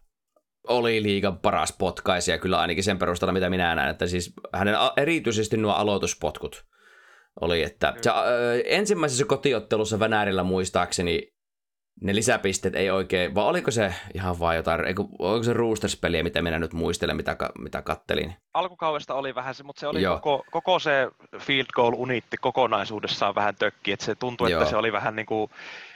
S1: oli liigan paras potkaisija kyllä ainakin sen perusteella, mitä minä näen. Että siis hänen erityisesti nuo aloituspotkut oli, että se, ö, ensimmäisessä kotiottelussa Venäärillä muistaakseni ne lisäpisteet ei oikein, vai oliko se ihan vaan jotain, eikö, oliko se Roosters-peliä, mitä minä nyt muistelen, mitä, mitä kattelin?
S2: Alkukaudesta oli vähän se, mutta se oli koko, koko, se field goal unitti kokonaisuudessaan vähän tökki, että se tuntui, Joo. että se oli vähän niin kuin,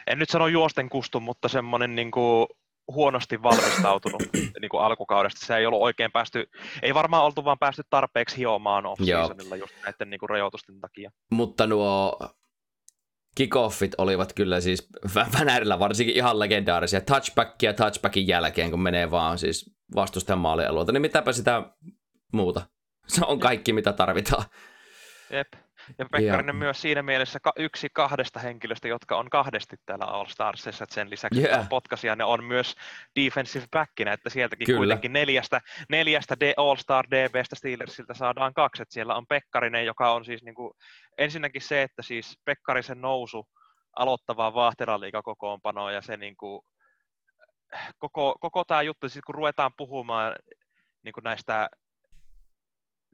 S2: en nyt sano juosten kustu, mutta semmoinen niin kuin huonosti valmistautunut niin kuin alkukaudesta. Se ei ollut oikein päästy, ei varmaan oltu vaan päästy tarpeeksi hiomaan off-seasonilla just näiden niin kuin rajoitusten takia.
S1: Mutta nuo kickoffit olivat kyllä siis Vänärillä varsinkin ihan legendaarisia. Touchbackia touchbackin jälkeen, kun menee vaan siis vastustajan maalialueelta, niin mitäpä sitä muuta. Se on kaikki, mitä tarvitaan.
S2: Jep. Ja Pekkarinen ja... myös siinä mielessä yksi kahdesta henkilöstä, jotka on kahdesti täällä All Starsissa, sen lisäksi yeah. potkasia ne on myös defensive backinä, että sieltäkin Kyllä. kuitenkin neljästä, neljästä D- All Star DBstä Steelersiltä saadaan kaksi, että siellä on Pekkarinen, joka on siis niin kuin, ensinnäkin se, että siis Pekkarisen nousu aloittavaa vaahteraliikakokoonpanoa ja se niin kuin, koko, koko tämä juttu, siis kun ruvetaan puhumaan niin kuin näistä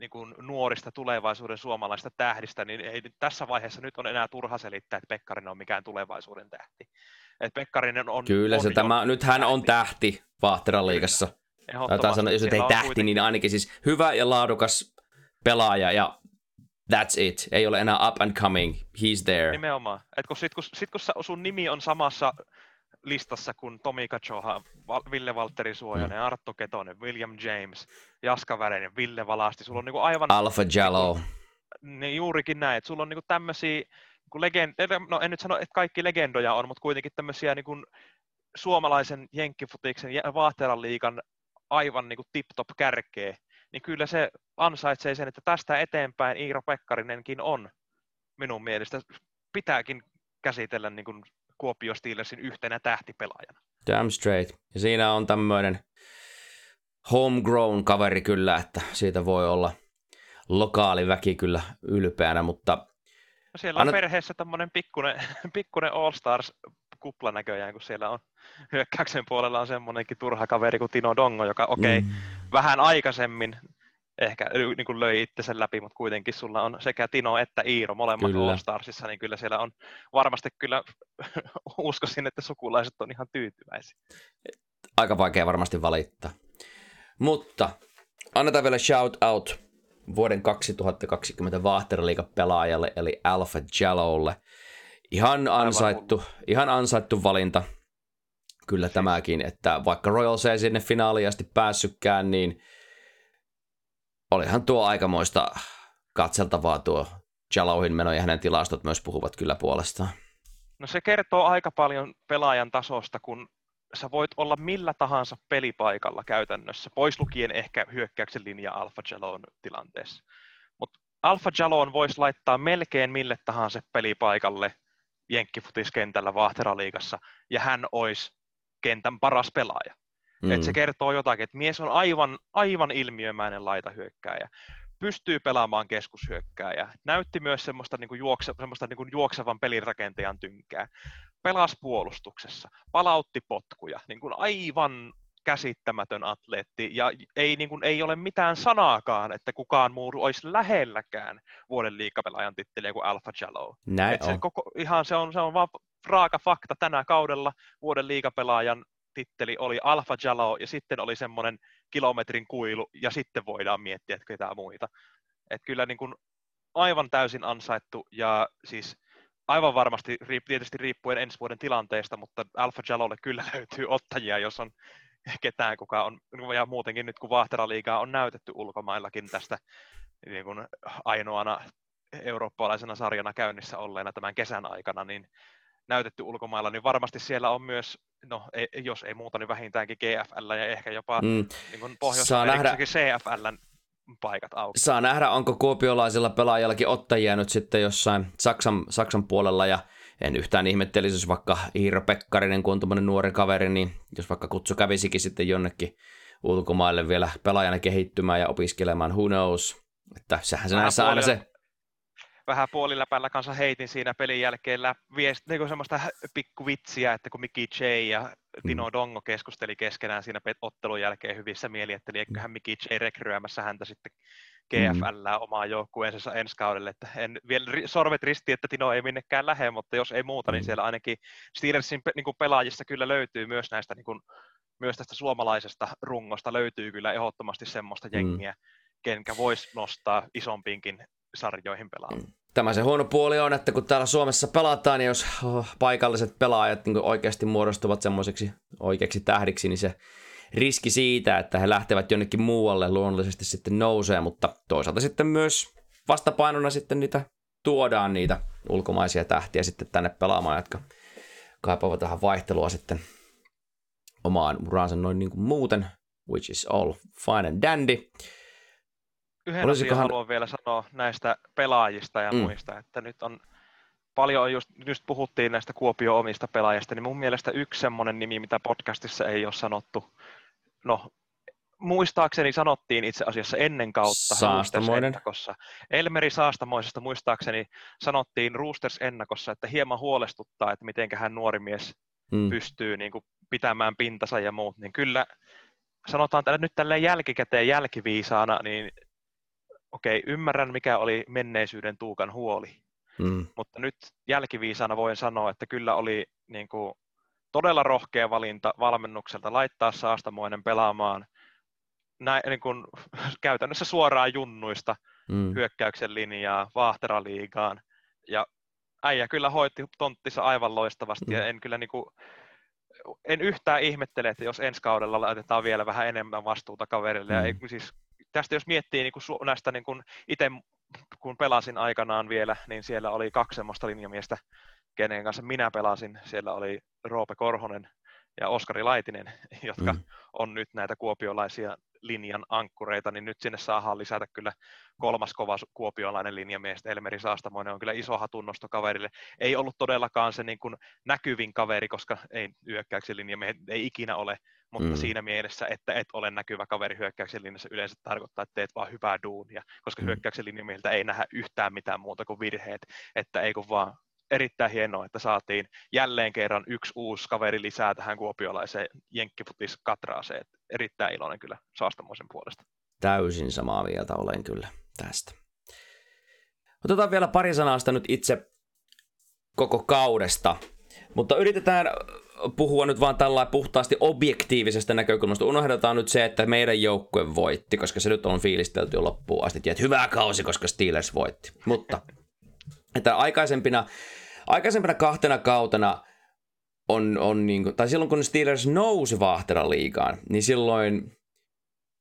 S2: niin kuin nuorista tulevaisuuden suomalaista tähdistä, niin ei tässä vaiheessa nyt on enää turha selittää, että Pekkarinen on mikään tulevaisuuden tähti. Et Pekkarinen on,
S1: Kyllä
S2: on
S1: se tämä, nyt hän on tähti Vahteran liigassa. Sanoa, jos ei tähti, kuitenkin... niin ainakin siis hyvä ja laadukas pelaaja ja that's it. Ei ole enää up and coming, he's there.
S2: Nimenomaan. Et kun sit, kun, sit, kun sun nimi on samassa listassa kuin Tomi Kachoha, Ville Valtteri Suojanen, mm. Arttu Ketonen, William James, Jaska Värinen, Ville Valasti. Sulla on niinku aivan...
S1: Alpha Jallo.
S2: Niinku, niin juurikin näin, että sulla on niinku tämmöisiä kun legend, no en nyt sano, että kaikki legendoja on, mutta kuitenkin tämmöisiä niin kuin suomalaisen jenkkifutiksen ja Vaahteran liigan aivan niin kuin tip-top kärkeä, niin kyllä se ansaitsee sen, että tästä eteenpäin Iiro Pekkarinenkin on minun mielestä pitääkin käsitellä niin kuin Kuopio Steelersin yhtenä tähtipelaajana.
S1: Damn straight. Ja siinä on tämmöinen homegrown kaveri kyllä, että siitä voi olla lokaali väki kyllä ylpeänä, mutta...
S2: No siellä on Anna... perheessä tämmöinen pikkunen, pikkunen All Stars kupla näköjään, kun siellä on hyökkäyksen puolella on semmoinenkin turha kaveri kuin Tino Dongo, joka okei, okay, mm. vähän aikaisemmin ehkä niin kuin löi itsensä läpi, mutta kuitenkin sulla on sekä Tino että Iiro molemmat kyllä. All Starsissa, niin kyllä siellä on varmasti kyllä uskoisin, että sukulaiset on ihan tyytyväisiä.
S1: Aika vaikea varmasti valittaa. Mutta annetaan vielä shout out vuoden 2020 Vaahteraliiga pelaajalle, eli Alpha Jallolle. Ihan ansaittu, ihan ansaittu valinta kyllä siis. tämäkin, että vaikka Royals ei sinne finaaliin asti päässytkään, niin olihan tuo aikamoista katseltavaa tuo Jallouhin meno ja hänen tilastot myös puhuvat kyllä puolestaan.
S2: No se kertoo aika paljon pelaajan tasosta, kun sä voit olla millä tahansa pelipaikalla käytännössä, pois lukien ehkä hyökkäyksen linja Alpha Jalon tilanteessa. Mutta Alpha Jalon voisi laittaa melkein mille tahansa pelipaikalle jenkkifutiskenträllä Vahteraliigassa, ja hän olisi kentän paras pelaaja. Mm. Et se kertoo jotakin, että mies on aivan, aivan ilmiömäinen laitahyökkääjä. Pystyy pelaamaan keskushyökkääjä. Näytti myös semmoista, niin kuin juokse, semmoista niin kuin juoksevan pelirakentajan tynkää. Pelasi puolustuksessa, palautti potkuja. Niin kuin aivan käsittämätön atleetti ja ei, niin kuin, ei ole mitään sanaakaan, että kukaan muu olisi lähelläkään vuoden liikapelaajan titteliä kuin Alpha Jallow.
S1: Näin
S2: se, koko, ihan, se, on, se on vaan raaka fakta tänä kaudella vuoden liikapelaajan titteli oli Alpha Jallow ja sitten oli semmoinen kilometrin kuilu ja sitten voidaan miettiä, että ketään muita. Et kyllä niin kuin aivan täysin ansaittu ja siis aivan varmasti tietysti riippuen ensi vuoden tilanteesta, mutta Alpha Jalolle kyllä löytyy ottajia, jos on ketään, kuka on, ja muutenkin nyt kun Vahteraliigaa on näytetty ulkomaillakin tästä niin kuin ainoana eurooppalaisena sarjana käynnissä olleena tämän kesän aikana, niin näytetty ulkomailla, niin varmasti siellä on myös, no ei, jos ei muuta, niin vähintäänkin GFL ja ehkä jopa mm. niin pohjois nähdä... CFLn paikat auki.
S1: Saa nähdä, onko kuopiolaisilla pelaajillakin ottajia nyt sitten jossain Saksan, Saksan puolella ja en yhtään ihmettelisi, jos vaikka Iiro Pekkarinen, kun on nuori kaveri, niin jos vaikka kutsu kävisikin sitten jonnekin ulkomaille vielä pelaajana kehittymään ja opiskelemaan, who knows. Että sehän se näissä aina se...
S2: Vähän puoliläpällä kanssa heitin siinä pelin jälkeen viest, niin semmoista pikkuvitsiä, että kun Miki J ja Tino mm. Dongo keskusteli keskenään siinä ottelun jälkeen hyvissä mieli, että eiköhän Miki J rekryämässä häntä sitten GFL mm. omaa joukkueensa ensi kaudelle. Että en vielä sorvet risti, että Tino ei minnekään lähde, mutta jos ei muuta, niin mm. siellä ainakin Steelersin niin kuin pelaajissa kyllä löytyy myös näistä niin kuin, myös tästä suomalaisesta rungosta löytyy kyllä ehdottomasti semmoista mm. jengiä, mm. kenkä voisi nostaa isompiinkin sarjoihin pelaamaan. Mm.
S1: Tämä se huono puoli on, että kun täällä Suomessa pelataan, niin jos oh, paikalliset pelaajat niin oikeasti muodostuvat semmoiseksi oikeiksi tähdiksi, niin se riski siitä, että he lähtevät jonnekin muualle luonnollisesti sitten nousee, mutta toisaalta sitten myös vastapainona sitten niitä tuodaan niitä ulkomaisia tähtiä sitten tänne pelaamaan, jotka kaipaavat tähän vaihtelua sitten omaan uraansa noin niin kuin muuten, which is all fine and dandy.
S2: Yhden Olisikohan... asian haluan vielä sanoa näistä pelaajista ja mm. muista, että nyt on paljon, just, just puhuttiin näistä Kuopio omista pelaajista, niin mun mielestä yksi semmoinen nimi, mitä podcastissa ei ole sanottu, no muistaakseni sanottiin itse asiassa ennen kautta
S1: Saastamoinen.
S2: Elmeri Saastamoisesta muistaakseni sanottiin Roosters ennakossa, että hieman huolestuttaa, että miten hän nuori mies hmm. pystyy niin kuin, pitämään pintansa ja muut, niin kyllä sanotaan tällä nyt tälleen jälkikäteen jälkiviisaana, niin okei, okay, ymmärrän mikä oli menneisyyden tuukan huoli, hmm. mutta nyt jälkiviisaana voin sanoa, että kyllä oli niin kuin, todella rohkea valinta valmennukselta laittaa Saastamoinen pelaamaan näin, niin kuin, käytännössä suoraan junnuista mm. hyökkäyksen linjaa Vaahteraliigaan. Ja äijä kyllä hoiti tonttissa aivan loistavasti mm. ja en kyllä niin kuin, en yhtään ihmettele, että jos ensi kaudella laitetaan vielä vähän enemmän vastuuta kaverille. Mm. Ja ei, siis tästä jos miettii niin kuin näistä niin kuin itse kun pelasin aikanaan vielä, niin siellä oli kaksi semmoista linjamiestä, kenen kanssa minä pelasin. Siellä oli Roope Korhonen ja Oskari Laitinen, jotka mm. on nyt näitä kuopiolaisia linjan ankkureita, niin nyt sinne saadaan lisätä kyllä kolmas kova kuopiolainen linjamies, Elmeri Saastamoinen on kyllä iso hatunnosto kaverille. Ei ollut todellakaan se niin kuin näkyvin kaveri, koska ei hyökkäyksen linjamiehet ei ikinä ole, mutta mm. siinä mielessä, että et ole näkyvä kaveri hyökkäyksen linjassa yleensä tarkoittaa, että teet vaan hyvää duunia, koska mm. hyökkäyksen linjamiehiltä ei nähdä yhtään mitään muuta kuin virheet, että ei kun vaan erittäin hienoa, että saatiin jälleen kerran yksi uusi kaveri lisää tähän kuopiolaiseen jenkkifutis katraaseen. Erittäin iloinen kyllä Saastamoisen puolesta.
S1: Täysin samaa mieltä olen kyllä tästä. Otetaan vielä pari sanaa sitä nyt itse koko kaudesta, mutta yritetään puhua nyt vaan tällä puhtaasti objektiivisesta näkökulmasta. Unohdetaan nyt se, että meidän joukkue voitti, koska se nyt on fiilistelty jo loppuun asti. Että hyvä kausi, koska Steelers voitti. Mutta että aikaisempina aikaisempana kahtena kautena on, on niin kuin, tai silloin kun Steelers nousi vaahtera liigaan, niin silloin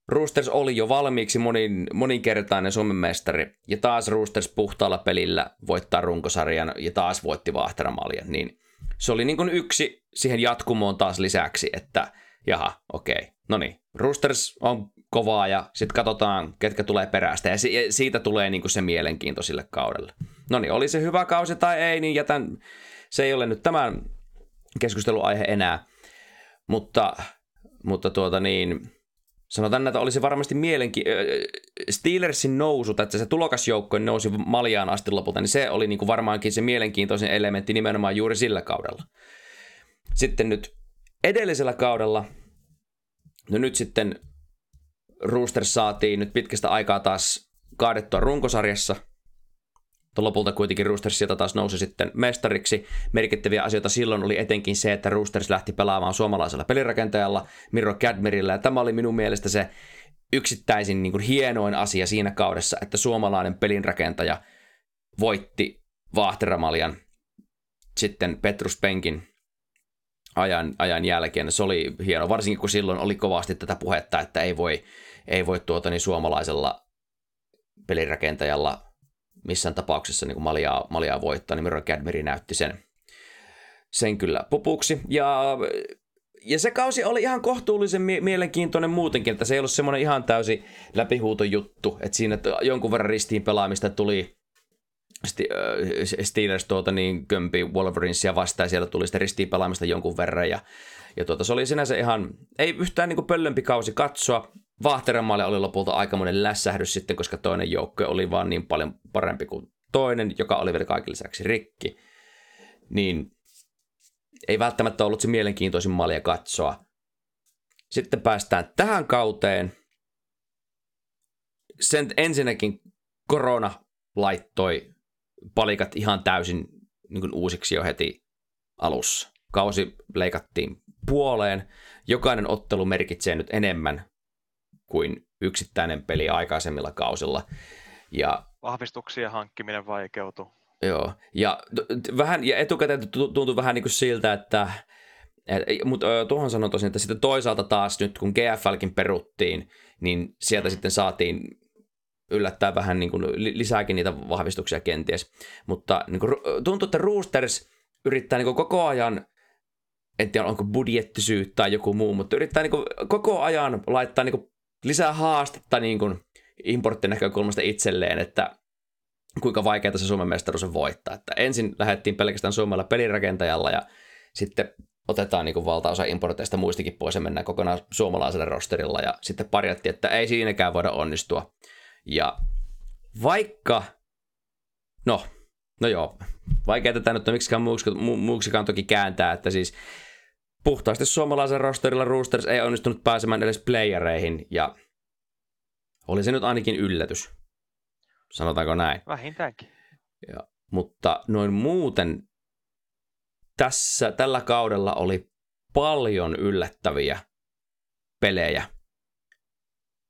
S1: Roosters oli jo valmiiksi monin, moninkertainen Suomen mestari, ja taas Roosters puhtaalla pelillä voittaa runkosarjan, ja taas voitti vaahteramaljan, niin se oli niin kuin yksi siihen jatkumoon taas lisäksi, että jaha, okei, no niin, Roosters on kovaa, ja sitten katsotaan, ketkä tulee perästä, ja siitä tulee niin kuin se mielenkiinto sille kaudelle. No niin, oli se hyvä kausi tai ei, niin jätän, se ei ole nyt tämän keskustelun aihe enää. Mutta, mutta tuota niin, sanotaan, että olisi varmasti mielenki... Steelersin nousu, että se tulokasjoukko nousi maljaan asti lopulta, niin se oli niin kuin varmaankin se mielenkiintoisin elementti nimenomaan juuri sillä kaudella. Sitten nyt edellisellä kaudella, no nyt sitten Roosters saatiin nyt pitkästä aikaa taas kaadettua runkosarjassa – mutta lopulta kuitenkin Roosters sieltä taas nousi sitten mestariksi. Merkittäviä asioita silloin oli etenkin se, että Roosters lähti pelaamaan suomalaisella pelirakentajalla Miro Cadmerillä. Ja tämä oli minun mielestä se yksittäisin niin kuin hienoin asia siinä kaudessa, että suomalainen pelinrakentaja voitti Vaahteramaljan sitten Petrus Penkin ajan, ajan jälkeen. Se oli hieno, varsinkin kun silloin oli kovasti tätä puhetta, että ei voi, ei voi tuota, niin suomalaisella pelirakentajalla missään tapauksessa niin kuin Maliaa, Maliaa voittaa, niin Miro Cadbury näytti sen, sen kyllä pupuksi. Ja, ja se kausi oli ihan kohtuullisen mie- mielenkiintoinen muutenkin, että se ei ollut semmoinen ihan täysi läpihuuto juttu, että siinä jonkun verran ristiin pelaamista tuli Steelers tuota niin kömpi Wolverinesia vastaan ja siellä tuli sitten ristiin pelaamista jonkun verran ja, ja tuota, se oli sinänsä ihan, ei yhtään niin pöllömpi kausi katsoa, Vahteremaalle oli lopulta aikamoinen lässähdys sitten, koska toinen joukko oli vaan niin paljon parempi kuin toinen, joka oli vielä kaikille lisäksi rikki. Niin ei välttämättä ollut se mielenkiintoisin malja katsoa. Sitten päästään tähän kauteen. Sen ensinnäkin korona laittoi palikat ihan täysin niin kuin uusiksi jo heti alussa. Kausi leikattiin puoleen. Jokainen ottelu merkitsee nyt enemmän kuin yksittäinen peli aikaisemmilla kausilla. Ja,
S2: Vahvistuksia hankkiminen vaikeutuu.
S1: Joo, ja, vähän, ja etukäteen tuntui vähän niin kuin siltä, että mutta tuohon sanon tosiaan, että sitten toisaalta taas nyt kun GFLkin peruttiin, niin sieltä mm. sitten saatiin yllättää vähän niin kuin lisääkin niitä vahvistuksia kenties. Mutta niin kuin, tuntuu, että Roosters yrittää niin kuin koko ajan en tiedä onko budjettisyy tai joku muu, mutta yrittää niin kuin koko ajan laittaa niin kuin lisää haastetta niin kuin näkökulmasta itselleen, että kuinka vaikeaa se Suomen mestaruus on voittaa. Että ensin lähdettiin pelkästään Suomella pelirakentajalla ja sitten otetaan niin kuin valtaosa importeista muistikin pois ja mennään kokonaan suomalaisella rosterilla ja sitten parjattiin, että ei siinäkään voida onnistua. Ja vaikka, no, no joo, vaikea tätä nyt on miksikään muuksikaan toki kääntää, että siis puhtaasti suomalaisen rosterilla Roosters ei onnistunut pääsemään edes playereihin ja oli se nyt ainakin yllätys. Sanotaanko näin?
S2: Vähintäänkin.
S1: Ja, mutta noin muuten tässä, tällä kaudella oli paljon yllättäviä pelejä.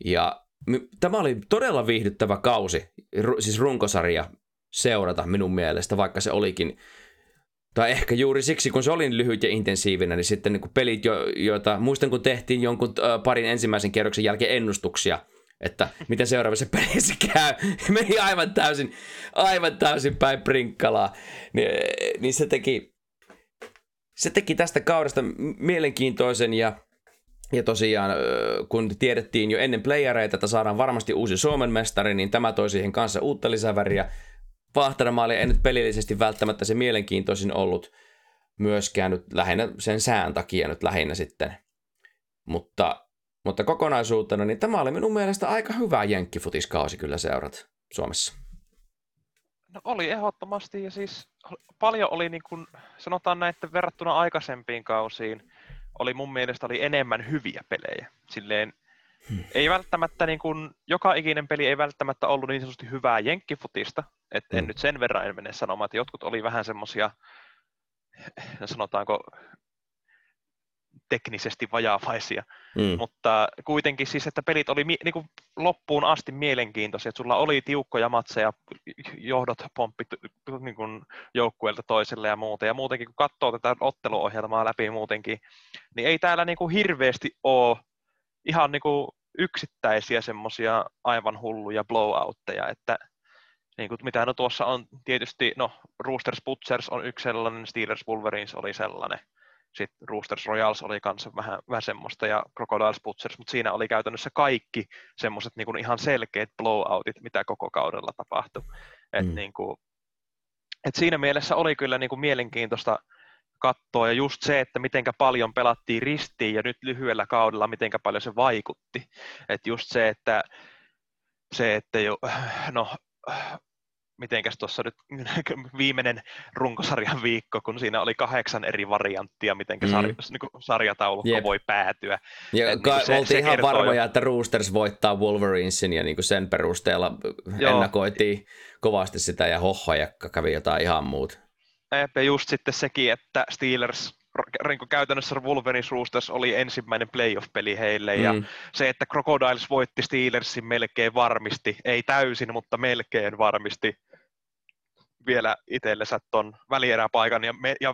S1: Ja tämä oli todella viihdyttävä kausi, siis runkosarja seurata minun mielestä, vaikka se olikin tai ehkä juuri siksi, kun se oli niin lyhyt ja intensiivinen, niin sitten niin pelit, jo, joita muistan kun tehtiin jonkun äh, parin ensimmäisen kierroksen jälkeen ennustuksia, että miten seuraavassa pelissä käy. Meni aivan täysin, aivan täysin päin prinkkalaa. Ni, niin se teki, se teki tästä kaudesta mielenkiintoisen ja ja tosiaan, kun tiedettiin jo ennen playereita, että saadaan varmasti uusi Suomen mestari, niin tämä toi siihen kanssa uutta lisäväriä. Vahteramaali ei nyt pelillisesti välttämättä se mielenkiintoisin ollut myöskään nyt lähinnä sen sään takia nyt lähinnä sitten. Mutta, mutta kokonaisuutena, niin tämä oli minun mielestä aika hyvä jenkkifutiskausi kyllä seurat Suomessa.
S2: No oli ehdottomasti ja siis paljon oli niin kuin, sanotaan näin, että verrattuna aikaisempiin kausiin, oli mun mielestä oli enemmän hyviä pelejä. Silleen, hmm. ei välttämättä niin kuin, joka ikinen peli ei välttämättä ollut niin sanotusti hyvää jenkkifutista, että en hmm. nyt sen verran en mene sanomaan, että jotkut oli vähän semmoisia, sanotaanko teknisesti vajaavaisia, mm. mutta kuitenkin siis, että pelit oli niin kuin loppuun asti mielenkiintoisia, että sulla oli tiukkoja matseja, johdot pomppit niin kuin joukkueelta toiselle ja muuta, ja muutenkin kun katsoo tätä otteluohjelmaa läpi muutenkin, niin ei täällä niin kuin hirveästi ole ihan niin kuin yksittäisiä semmoisia aivan hulluja blowoutteja, että niin kuin mitä no tuossa on tietysti, no Roosters Butchers on yksi sellainen, Steelers Wolverines oli sellainen, sitten Roosters Royals oli kanssa vähän, vähän semmoista ja Crocodiles Butchers, mutta siinä oli käytännössä kaikki semmoiset niin ihan selkeät blowoutit, mitä koko kaudella tapahtui. Et mm. niin kuin, et siinä mielessä oli kyllä niin kuin mielenkiintoista katsoa ja just se, että miten paljon pelattiin ristiin ja nyt lyhyellä kaudella miten paljon se vaikutti. Et just se, että se, että jo, no, mitenkäs tuossa nyt viimeinen runkosarjan viikko, kun siinä oli kahdeksan eri varianttia, miten mm. sarja, niin sarjataulukko yep. voi päätyä.
S1: Ja Et, ka- niin se, oltiin se ihan varmoja, jo. että Roosters voittaa Wolverinesin ja niin sen perusteella Joo. ennakoitiin kovasti sitä ja hohhoja kävi jotain ihan muuta.
S2: Ja just sitten sekin, että Steelers niin käytännössä Wolverines Roosters oli ensimmäinen playoff-peli heille, mm. ja se, että Crocodiles voitti Steelersin melkein varmisti, ei täysin, mutta melkein varmisti vielä itsellensä tuon välieräpaikan ja, me, ja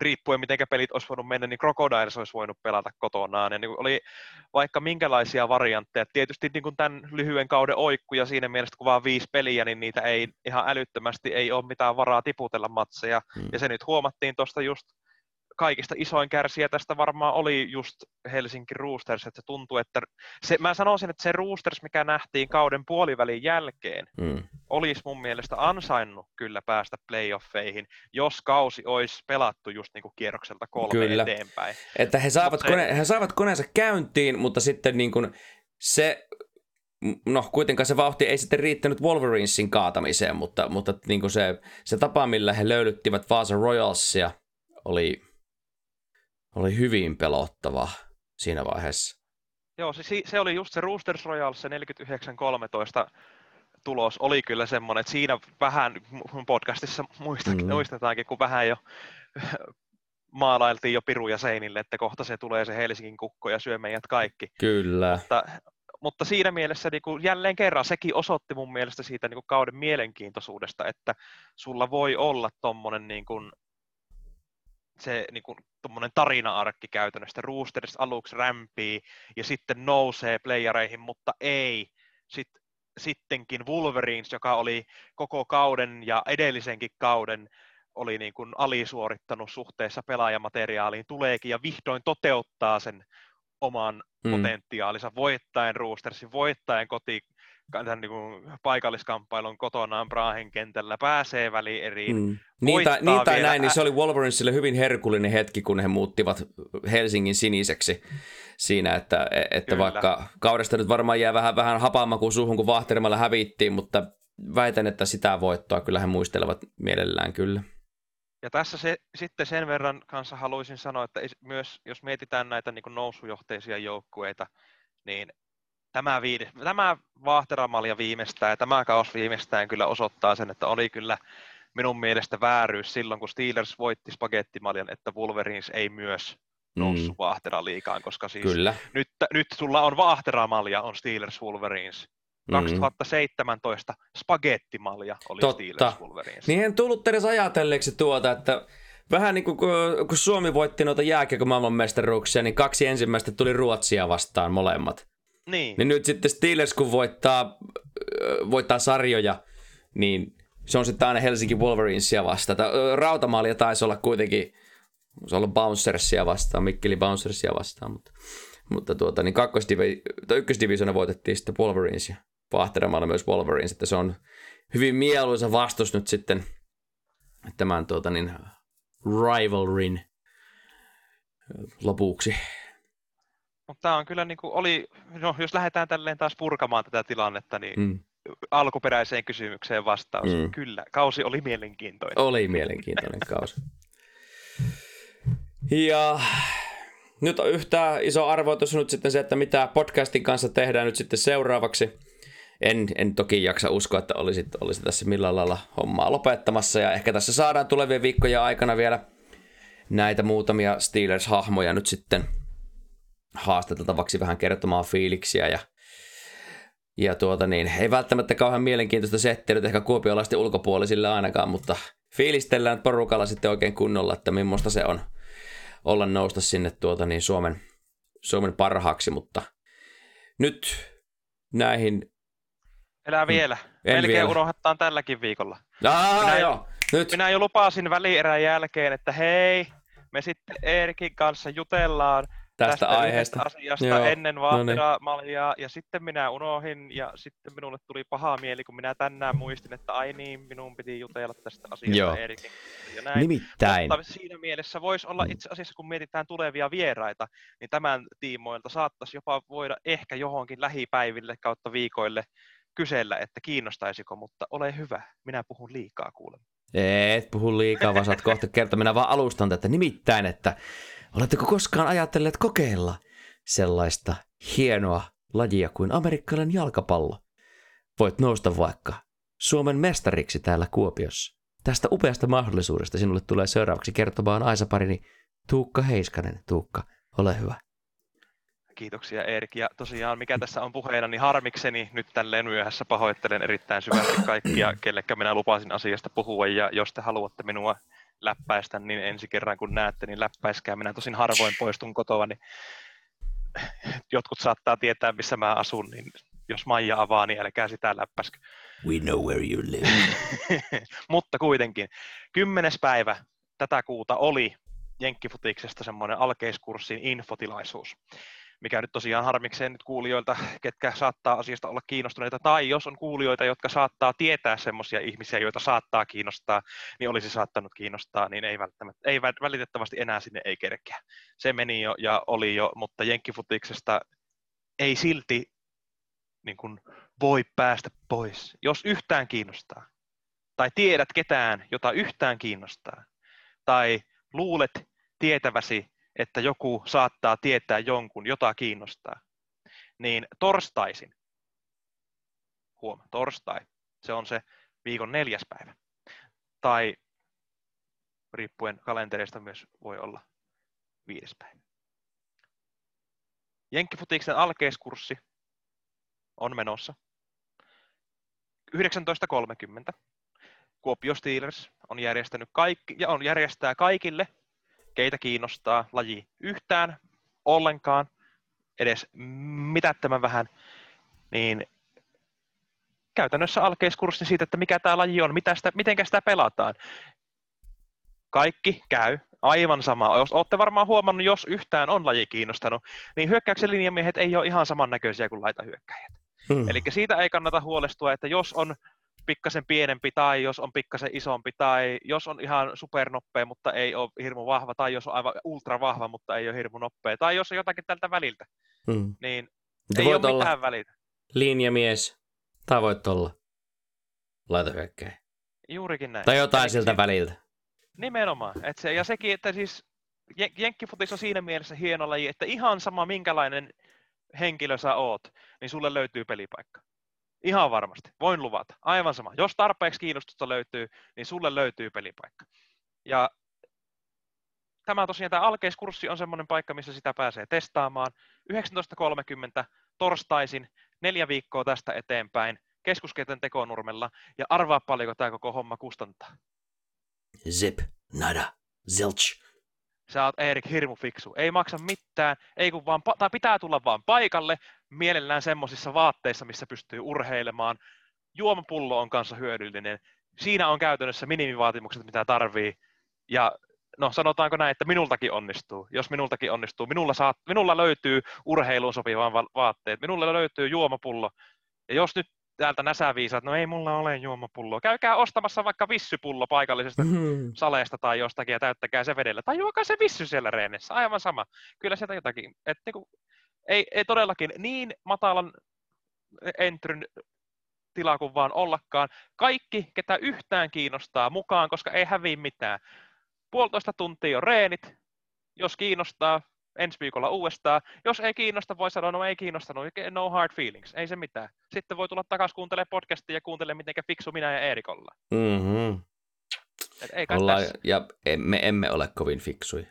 S2: riippuen miten pelit olisi voinut mennä, niin Crocodiles olisi voinut pelata kotonaan. Ja niin oli vaikka minkälaisia variantteja. Tietysti niin kuin tämän lyhyen kauden oikkuja siinä mielessä, kun vaan viisi peliä, niin niitä ei ihan älyttömästi ei ole mitään varaa tiputella matseja. Hmm. Ja se nyt huomattiin tuosta just kaikista isoin kärsijä tästä varmaan oli just Helsinki Roosters, että se tuntuu, että se, mä sanoisin, että se Roosters, mikä nähtiin kauden puolivälin jälkeen, mm. olisi mun mielestä ansainnut kyllä päästä playoffeihin, jos kausi olisi pelattu just niin kuin kierrokselta kolme kyllä. eteenpäin.
S1: Että he saavat, se... kone, he saavat koneensa käyntiin, mutta sitten niin kuin se no kuitenkaan se vauhti ei sitten riittänyt Wolverinesin kaatamiseen, mutta, mutta niin kuin se, se tapa, millä he löylyttivät Vaasa Royalsia, oli oli hyvin pelottava siinä vaiheessa.
S2: Joo, se, se oli just se Roosters Royals, se 49-13 tulos oli kyllä semmoinen, että siinä vähän podcastissa muistakin, mm. muistetaankin, kun vähän jo maalailtiin jo piruja seinille, että kohta se tulee se Helsingin kukko ja syö meidät kaikki.
S1: Kyllä.
S2: Mutta, mutta siinä mielessä niin kuin jälleen kerran sekin osoitti mun mielestä siitä niin kuin kauden mielenkiintoisuudesta, että sulla voi olla tommonen niin kuin se niin kuin, tarina-arkki käytännössä. Roosters aluksi rämpii ja sitten nousee playereihin, mutta ei. Sitten, sittenkin Wolverines, joka oli koko kauden ja edellisenkin kauden oli niin kuin alisuorittanut suhteessa pelaajamateriaaliin, tuleekin ja vihdoin toteuttaa sen oman mm. potentiaalinsa voittaen Roostersin, voittaen koti, tämän niin kuin paikalliskamppailun kotonaan Brahen kentällä, pääsee väliin eri. Mm.
S1: Niin tai, niin tai näin, niin se oli Wolverinesille hyvin herkullinen hetki, kun he muuttivat Helsingin siniseksi siinä, että, että vaikka kaudesta nyt varmaan jää vähän, vähän hapamakuun suuhun, kun Vahtermalla hävittiin, mutta väitän, että sitä voittoa kyllä he muistelevat mielellään kyllä.
S2: Ja tässä se, sitten sen verran kanssa haluaisin sanoa, että myös jos mietitään näitä niin nousujohteisia joukkueita, niin tämä, viides, tämä Vahteramalja viimeistään ja tämä kaos viimeistään kyllä osoittaa sen, että oli kyllä minun mielestä vääryys silloin, kun Steelers voitti spagettimaljan, että Wolverines ei myös noussut mm. Vahtera liikaan, koska siis kyllä. Nyt, nyt sulla on Vahteramalja, on Steelers Wolverines. 2017 mm. spagettimalja oli Totta. Steelers Wolverines.
S1: Niin en tullut edes ajatelleeksi tuota, että vähän niin kuin kun Suomi voitti noita maailmanmestaruuksia, niin kaksi ensimmäistä tuli Ruotsia vastaan molemmat.
S2: Niin.
S1: Niin nyt sitten Steelers, kun voittaa, ö, voittaa sarjoja, niin se on sitten aina Helsinki Wolverinesia vastaan. Rautamaalia taisi olla kuitenkin, se on ollut Bouncersia vastaan, Mikkeli Bouncersia vastaan, mutta, mutta tuota, niin kakkosdivi, ykkösdivisiona voitettiin sitten Wolverines ja Vahteramaalla myös Wolverines, että se on hyvin mieluisa vastus nyt sitten tämän tuota, niin, rivalrin lopuksi.
S2: Mutta tämä on kyllä niin kuin oli, no jos lähdetään tälleen taas purkamaan tätä tilannetta, niin
S1: Mm.
S2: alkuperäiseen kysymykseen vastaus.
S1: Mm.
S2: Kyllä, kausi oli mielenkiintoinen.
S1: Oli mielenkiintoinen kausi. Ja nyt on yhtä iso arvoitus nyt sitten se, että mitä podcastin kanssa tehdään nyt sitten seuraavaksi. En, en toki jaksa uskoa, että olisit, olisit tässä millään lailla hommaa lopettamassa. Ja ehkä tässä saadaan tulevien viikkojen aikana vielä näitä muutamia Steelers-hahmoja nyt sitten haastateltavaksi vähän kertomaan fiiliksiä ja ja tuota niin, ei välttämättä kauhean mielenkiintoista settiä nyt ehkä kuopiolaisten ulkopuolisille ainakaan, mutta fiilistellään porukalla sitten oikein kunnolla, että millaista se on olla nousta sinne tuota niin Suomen, Suomen parhaaksi, mutta nyt näihin...
S2: Elää vielä.
S1: Mm. En
S2: Melkein
S1: vielä.
S2: unohdetaan tälläkin viikolla.
S1: Aa,
S2: Minä-
S1: joo, nyt.
S2: Minä jo lupasin välierän jälkeen, että hei, me sitten Eerikin kanssa jutellaan
S1: tästä, aiheesta.
S2: yhdestä asiasta
S1: Joo,
S2: ennen
S1: no niin.
S2: Ja sitten minä unohin, ja sitten minulle tuli paha mieli, kun minä tänään muistin, että ai niin, minun piti jutella tästä asiasta
S1: Joo.
S2: Kanssa, ja näin.
S1: Nimittäin.
S2: Mutta siinä mielessä voisi olla itse asiassa, kun mietitään tulevia vieraita, niin tämän tiimoilta saattaisi jopa voida ehkä johonkin lähipäiville kautta viikoille kysellä, että kiinnostaisiko, mutta ole hyvä, minä puhun liikaa kuulemma.
S1: Et puhu liikaa, vaan saat kohta kertoa. Minä vaan alustan tätä. Nimittäin, että oletteko koskaan ajatelleet kokeilla sellaista hienoa lajia kuin amerikkalainen jalkapallo? Voit nousta vaikka Suomen mestariksi täällä Kuopiossa. Tästä upeasta mahdollisuudesta sinulle tulee seuraavaksi kertomaan Aisa-parini Tuukka Heiskanen. Tuukka, ole hyvä.
S2: Kiitoksia Erik. Ja tosiaan mikä tässä on puheena, niin harmikseni nyt tälleen myöhässä pahoittelen erittäin syvästi kaikkia, kellekä minä lupasin asiasta puhua. Ja jos te haluatte minua läppäistä, niin ensi kerran kun näette, niin läppäiskää. Minä tosin harvoin poistun kotoa, niin jotkut saattaa tietää, missä mä asun, niin jos Maija avaa, niin älkää sitä läppäskö.
S1: We know where you live.
S2: Mutta kuitenkin, kymmenes päivä tätä kuuta oli Jenkkifutiksesta semmoinen alkeiskurssin infotilaisuus, mikä nyt tosiaan harmikseen nyt kuulijoilta, ketkä saattaa asiasta olla kiinnostuneita, tai jos on kuulijoita, jotka saattaa tietää semmoisia ihmisiä, joita saattaa kiinnostaa, niin olisi saattanut kiinnostaa, niin ei, välttämättä, ei vä- valitettavasti enää sinne ei kerkeä. Se meni jo ja oli jo, mutta Jenkkifutiksesta ei silti niin kuin voi päästä pois, jos yhtään kiinnostaa. Tai tiedät ketään, jota yhtään kiinnostaa. Tai luulet tietäväsi, että joku saattaa tietää jonkun, jota kiinnostaa. Niin torstaisin, huom, torstai, se on se viikon neljäs päivä. Tai riippuen kalentereista myös voi olla viides päivä. Jenkkifutiksen alkeiskurssi on menossa. 19.30 Kuopio Steelers on järjestänyt kaikki, ja on järjestää kaikille, keitä kiinnostaa laji yhtään, ollenkaan, edes mitättömän vähän, niin käytännössä alkeiskurssi siitä, että mikä tämä laji on, mitä sitä, miten sitä pelataan. Kaikki käy, aivan sama. Jos olette varmaan huomannut, jos yhtään on laji kiinnostanut, niin hyökkäyksen linjamiehet ei ole ihan samannäköisiä kuin laitahyökkäjät.
S1: Hmm.
S2: Eli siitä ei kannata huolestua, että jos on pikkasen pienempi tai jos on pikkasen isompi tai jos on ihan supernopea, mutta ei ole hirmu vahva tai jos on aivan ultra vahva, mutta ei ole hirmu nopea tai jos on jotakin tältä väliltä,
S1: Hmm.
S2: niin
S1: Mutta
S2: ei ole
S1: olla
S2: mitään välitä.
S1: linjamies, tai voit olla laitahyökkäjä.
S2: Juurikin näin.
S1: Tai jotain
S2: Eli
S1: siltä
S2: si-
S1: väliltä.
S2: Nimenomaan. Et se, ja sekin, että siis jen- jenkkifutis on siinä mielessä hieno laji, että ihan sama minkälainen henkilö sä oot, niin sulle löytyy pelipaikka. Ihan varmasti, voin luvata. Aivan sama. Jos tarpeeksi kiinnostusta löytyy, niin sulle löytyy pelipaikka. Ja tämä tosiaan tämä alkeiskurssi on semmoinen paikka, missä sitä pääsee testaamaan. 19.30 torstaisin, neljä viikkoa tästä eteenpäin, keskuskentän tekonurmella, ja arvaa paljonko tämä koko homma kustantaa.
S1: Zip, nada, zilch.
S2: Sä oot Erik hirmu fiksu. Ei maksa mitään, ei kun vaan, tai pitää tulla vaan paikalle, mielellään semmoisissa vaatteissa, missä pystyy urheilemaan. Juomapullo on kanssa hyödyllinen. Siinä on käytännössä minimivaatimukset, mitä tarvii. Ja no sanotaanko näin, että minultakin onnistuu. Jos minultakin onnistuu, minulla, saat, minulla löytyy urheiluun sopivan vaatteet, minulla löytyy juomapullo. Ja jos nyt täältä näsäviisaat, no ei mulla ole juomapulloa. Käykää ostamassa vaikka vissypullo paikallisesta mm-hmm. saleesta tai jostakin ja täyttäkää se vedellä. Tai juokaa se vissy siellä reenissä, aivan sama. Kyllä sieltä jotakin. Et niinku, ei, ei todellakin niin matalan entryn tila kuin vaan ollakaan. Kaikki, ketä yhtään kiinnostaa mukaan, koska ei häviä mitään. Puolitoista tuntia on reenit. Jos kiinnostaa, ensi viikolla uudestaan. Jos ei kiinnosta, voi sanoa, no ei kiinnostanut, no hard feelings, ei se mitään. Sitten voi tulla takaisin kuuntelemaan podcastia ja kuuntelemaan, miten fiksu minä ja Eerik ollaan.
S1: Mm-hmm.
S2: ei
S1: ollaan, ja me emme ole kovin fiksuja.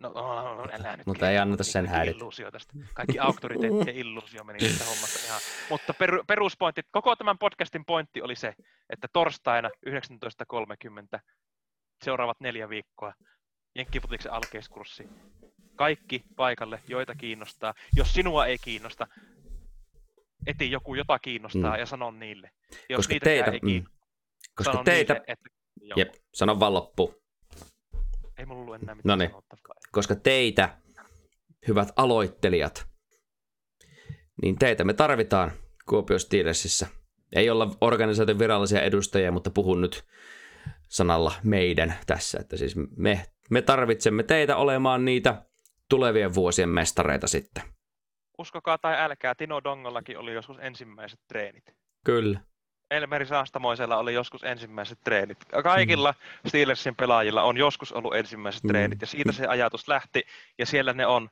S2: No, no, no, no älä nyt.
S1: Mutta ei anneta sen häiritä.
S2: Kaikki auktoriteetti ja illuusio meni tästä hommasta ihan. Mutta per, peruspointti, koko tämän podcastin pointti oli se, että torstaina 19.30 seuraavat neljä viikkoa Jenkkiputiksen alkeiskurssi kaikki paikalle, joita kiinnostaa. Jos sinua ei kiinnosta, eti joku, jota kiinnostaa mm. ja sanon niille. Jos
S1: koska teitä, ei mm. koska teitä, niille, että, jep, sano vaan loppu.
S2: Ei mulla ollut enää mitään.
S1: Koska teitä, hyvät aloittelijat, niin teitä me tarvitaan Kuopio Steelersissä. Ei olla organisaation virallisia edustajia, mutta puhun nyt sanalla meidän tässä, että siis me, me tarvitsemme teitä olemaan niitä tulevien vuosien mestareita sitten.
S2: Uskokaa tai älkää, Tino Dongollakin oli joskus ensimmäiset treenit.
S1: Kyllä.
S2: Elmeri Saastamoisella oli joskus ensimmäiset treenit. Kaikilla mm. Steelersin pelaajilla on joskus ollut ensimmäiset mm. treenit, ja siitä se ajatus lähti, ja siellä ne on.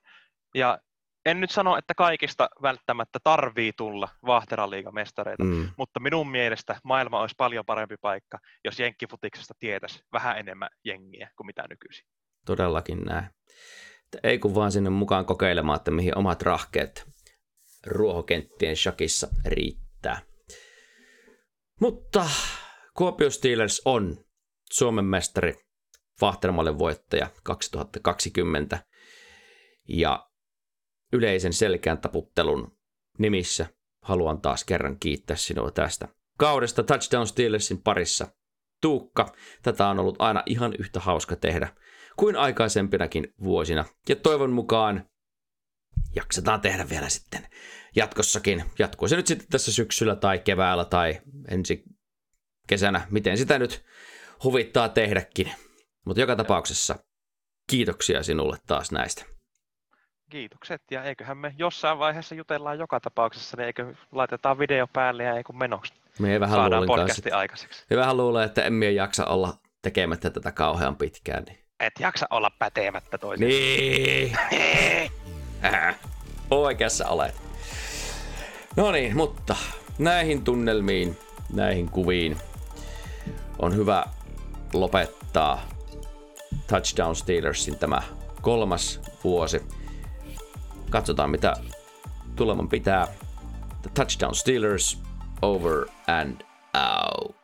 S2: Ja en nyt sano, että kaikista välttämättä tarvii tulla Vahteraliiga-mestareita, mm. mutta minun mielestä maailma olisi paljon parempi paikka, jos jenkkifutiksesta tietäisi vähän enemmän jengiä kuin mitä nykyisin.
S1: Todellakin näin ei kun vaan sinne mukaan kokeilemaan, että mihin omat rahkeet ruohokenttien shakissa riittää. Mutta Kuopio Steelers on Suomen mestari, Vahtermalle voittaja 2020 ja yleisen selkeän taputtelun nimissä haluan taas kerran kiittää sinua tästä kaudesta Touchdown Steelersin parissa. Tuukka, tätä on ollut aina ihan yhtä hauska tehdä kuin aikaisempinakin vuosina. Ja toivon mukaan jaksetaan tehdä vielä sitten jatkossakin. Jatkuu se nyt sitten tässä syksyllä tai keväällä tai ensi kesänä, miten sitä nyt huvittaa tehdäkin. Mutta joka tapauksessa kiitoksia sinulle taas näistä.
S2: Kiitokset, ja eiköhän me jossain vaiheessa jutellaan joka tapauksessa, niin eikö laitetaan video päälle ja eikö menoksi.
S1: Me ei vähän
S2: Saadaan podcasti kanssa. aikaiseksi.
S1: Me vähän luulee, että emme jaksa olla tekemättä tätä kauhean pitkään. Niin
S2: et jaksa olla pätemättä toisen.
S1: Niin. Oikeassa olet. No niin, mutta näihin tunnelmiin, näihin kuviin on hyvä lopettaa Touchdown Steelersin tämä kolmas vuosi. Katsotaan mitä tuleman pitää. The Touchdown Steelers over and out.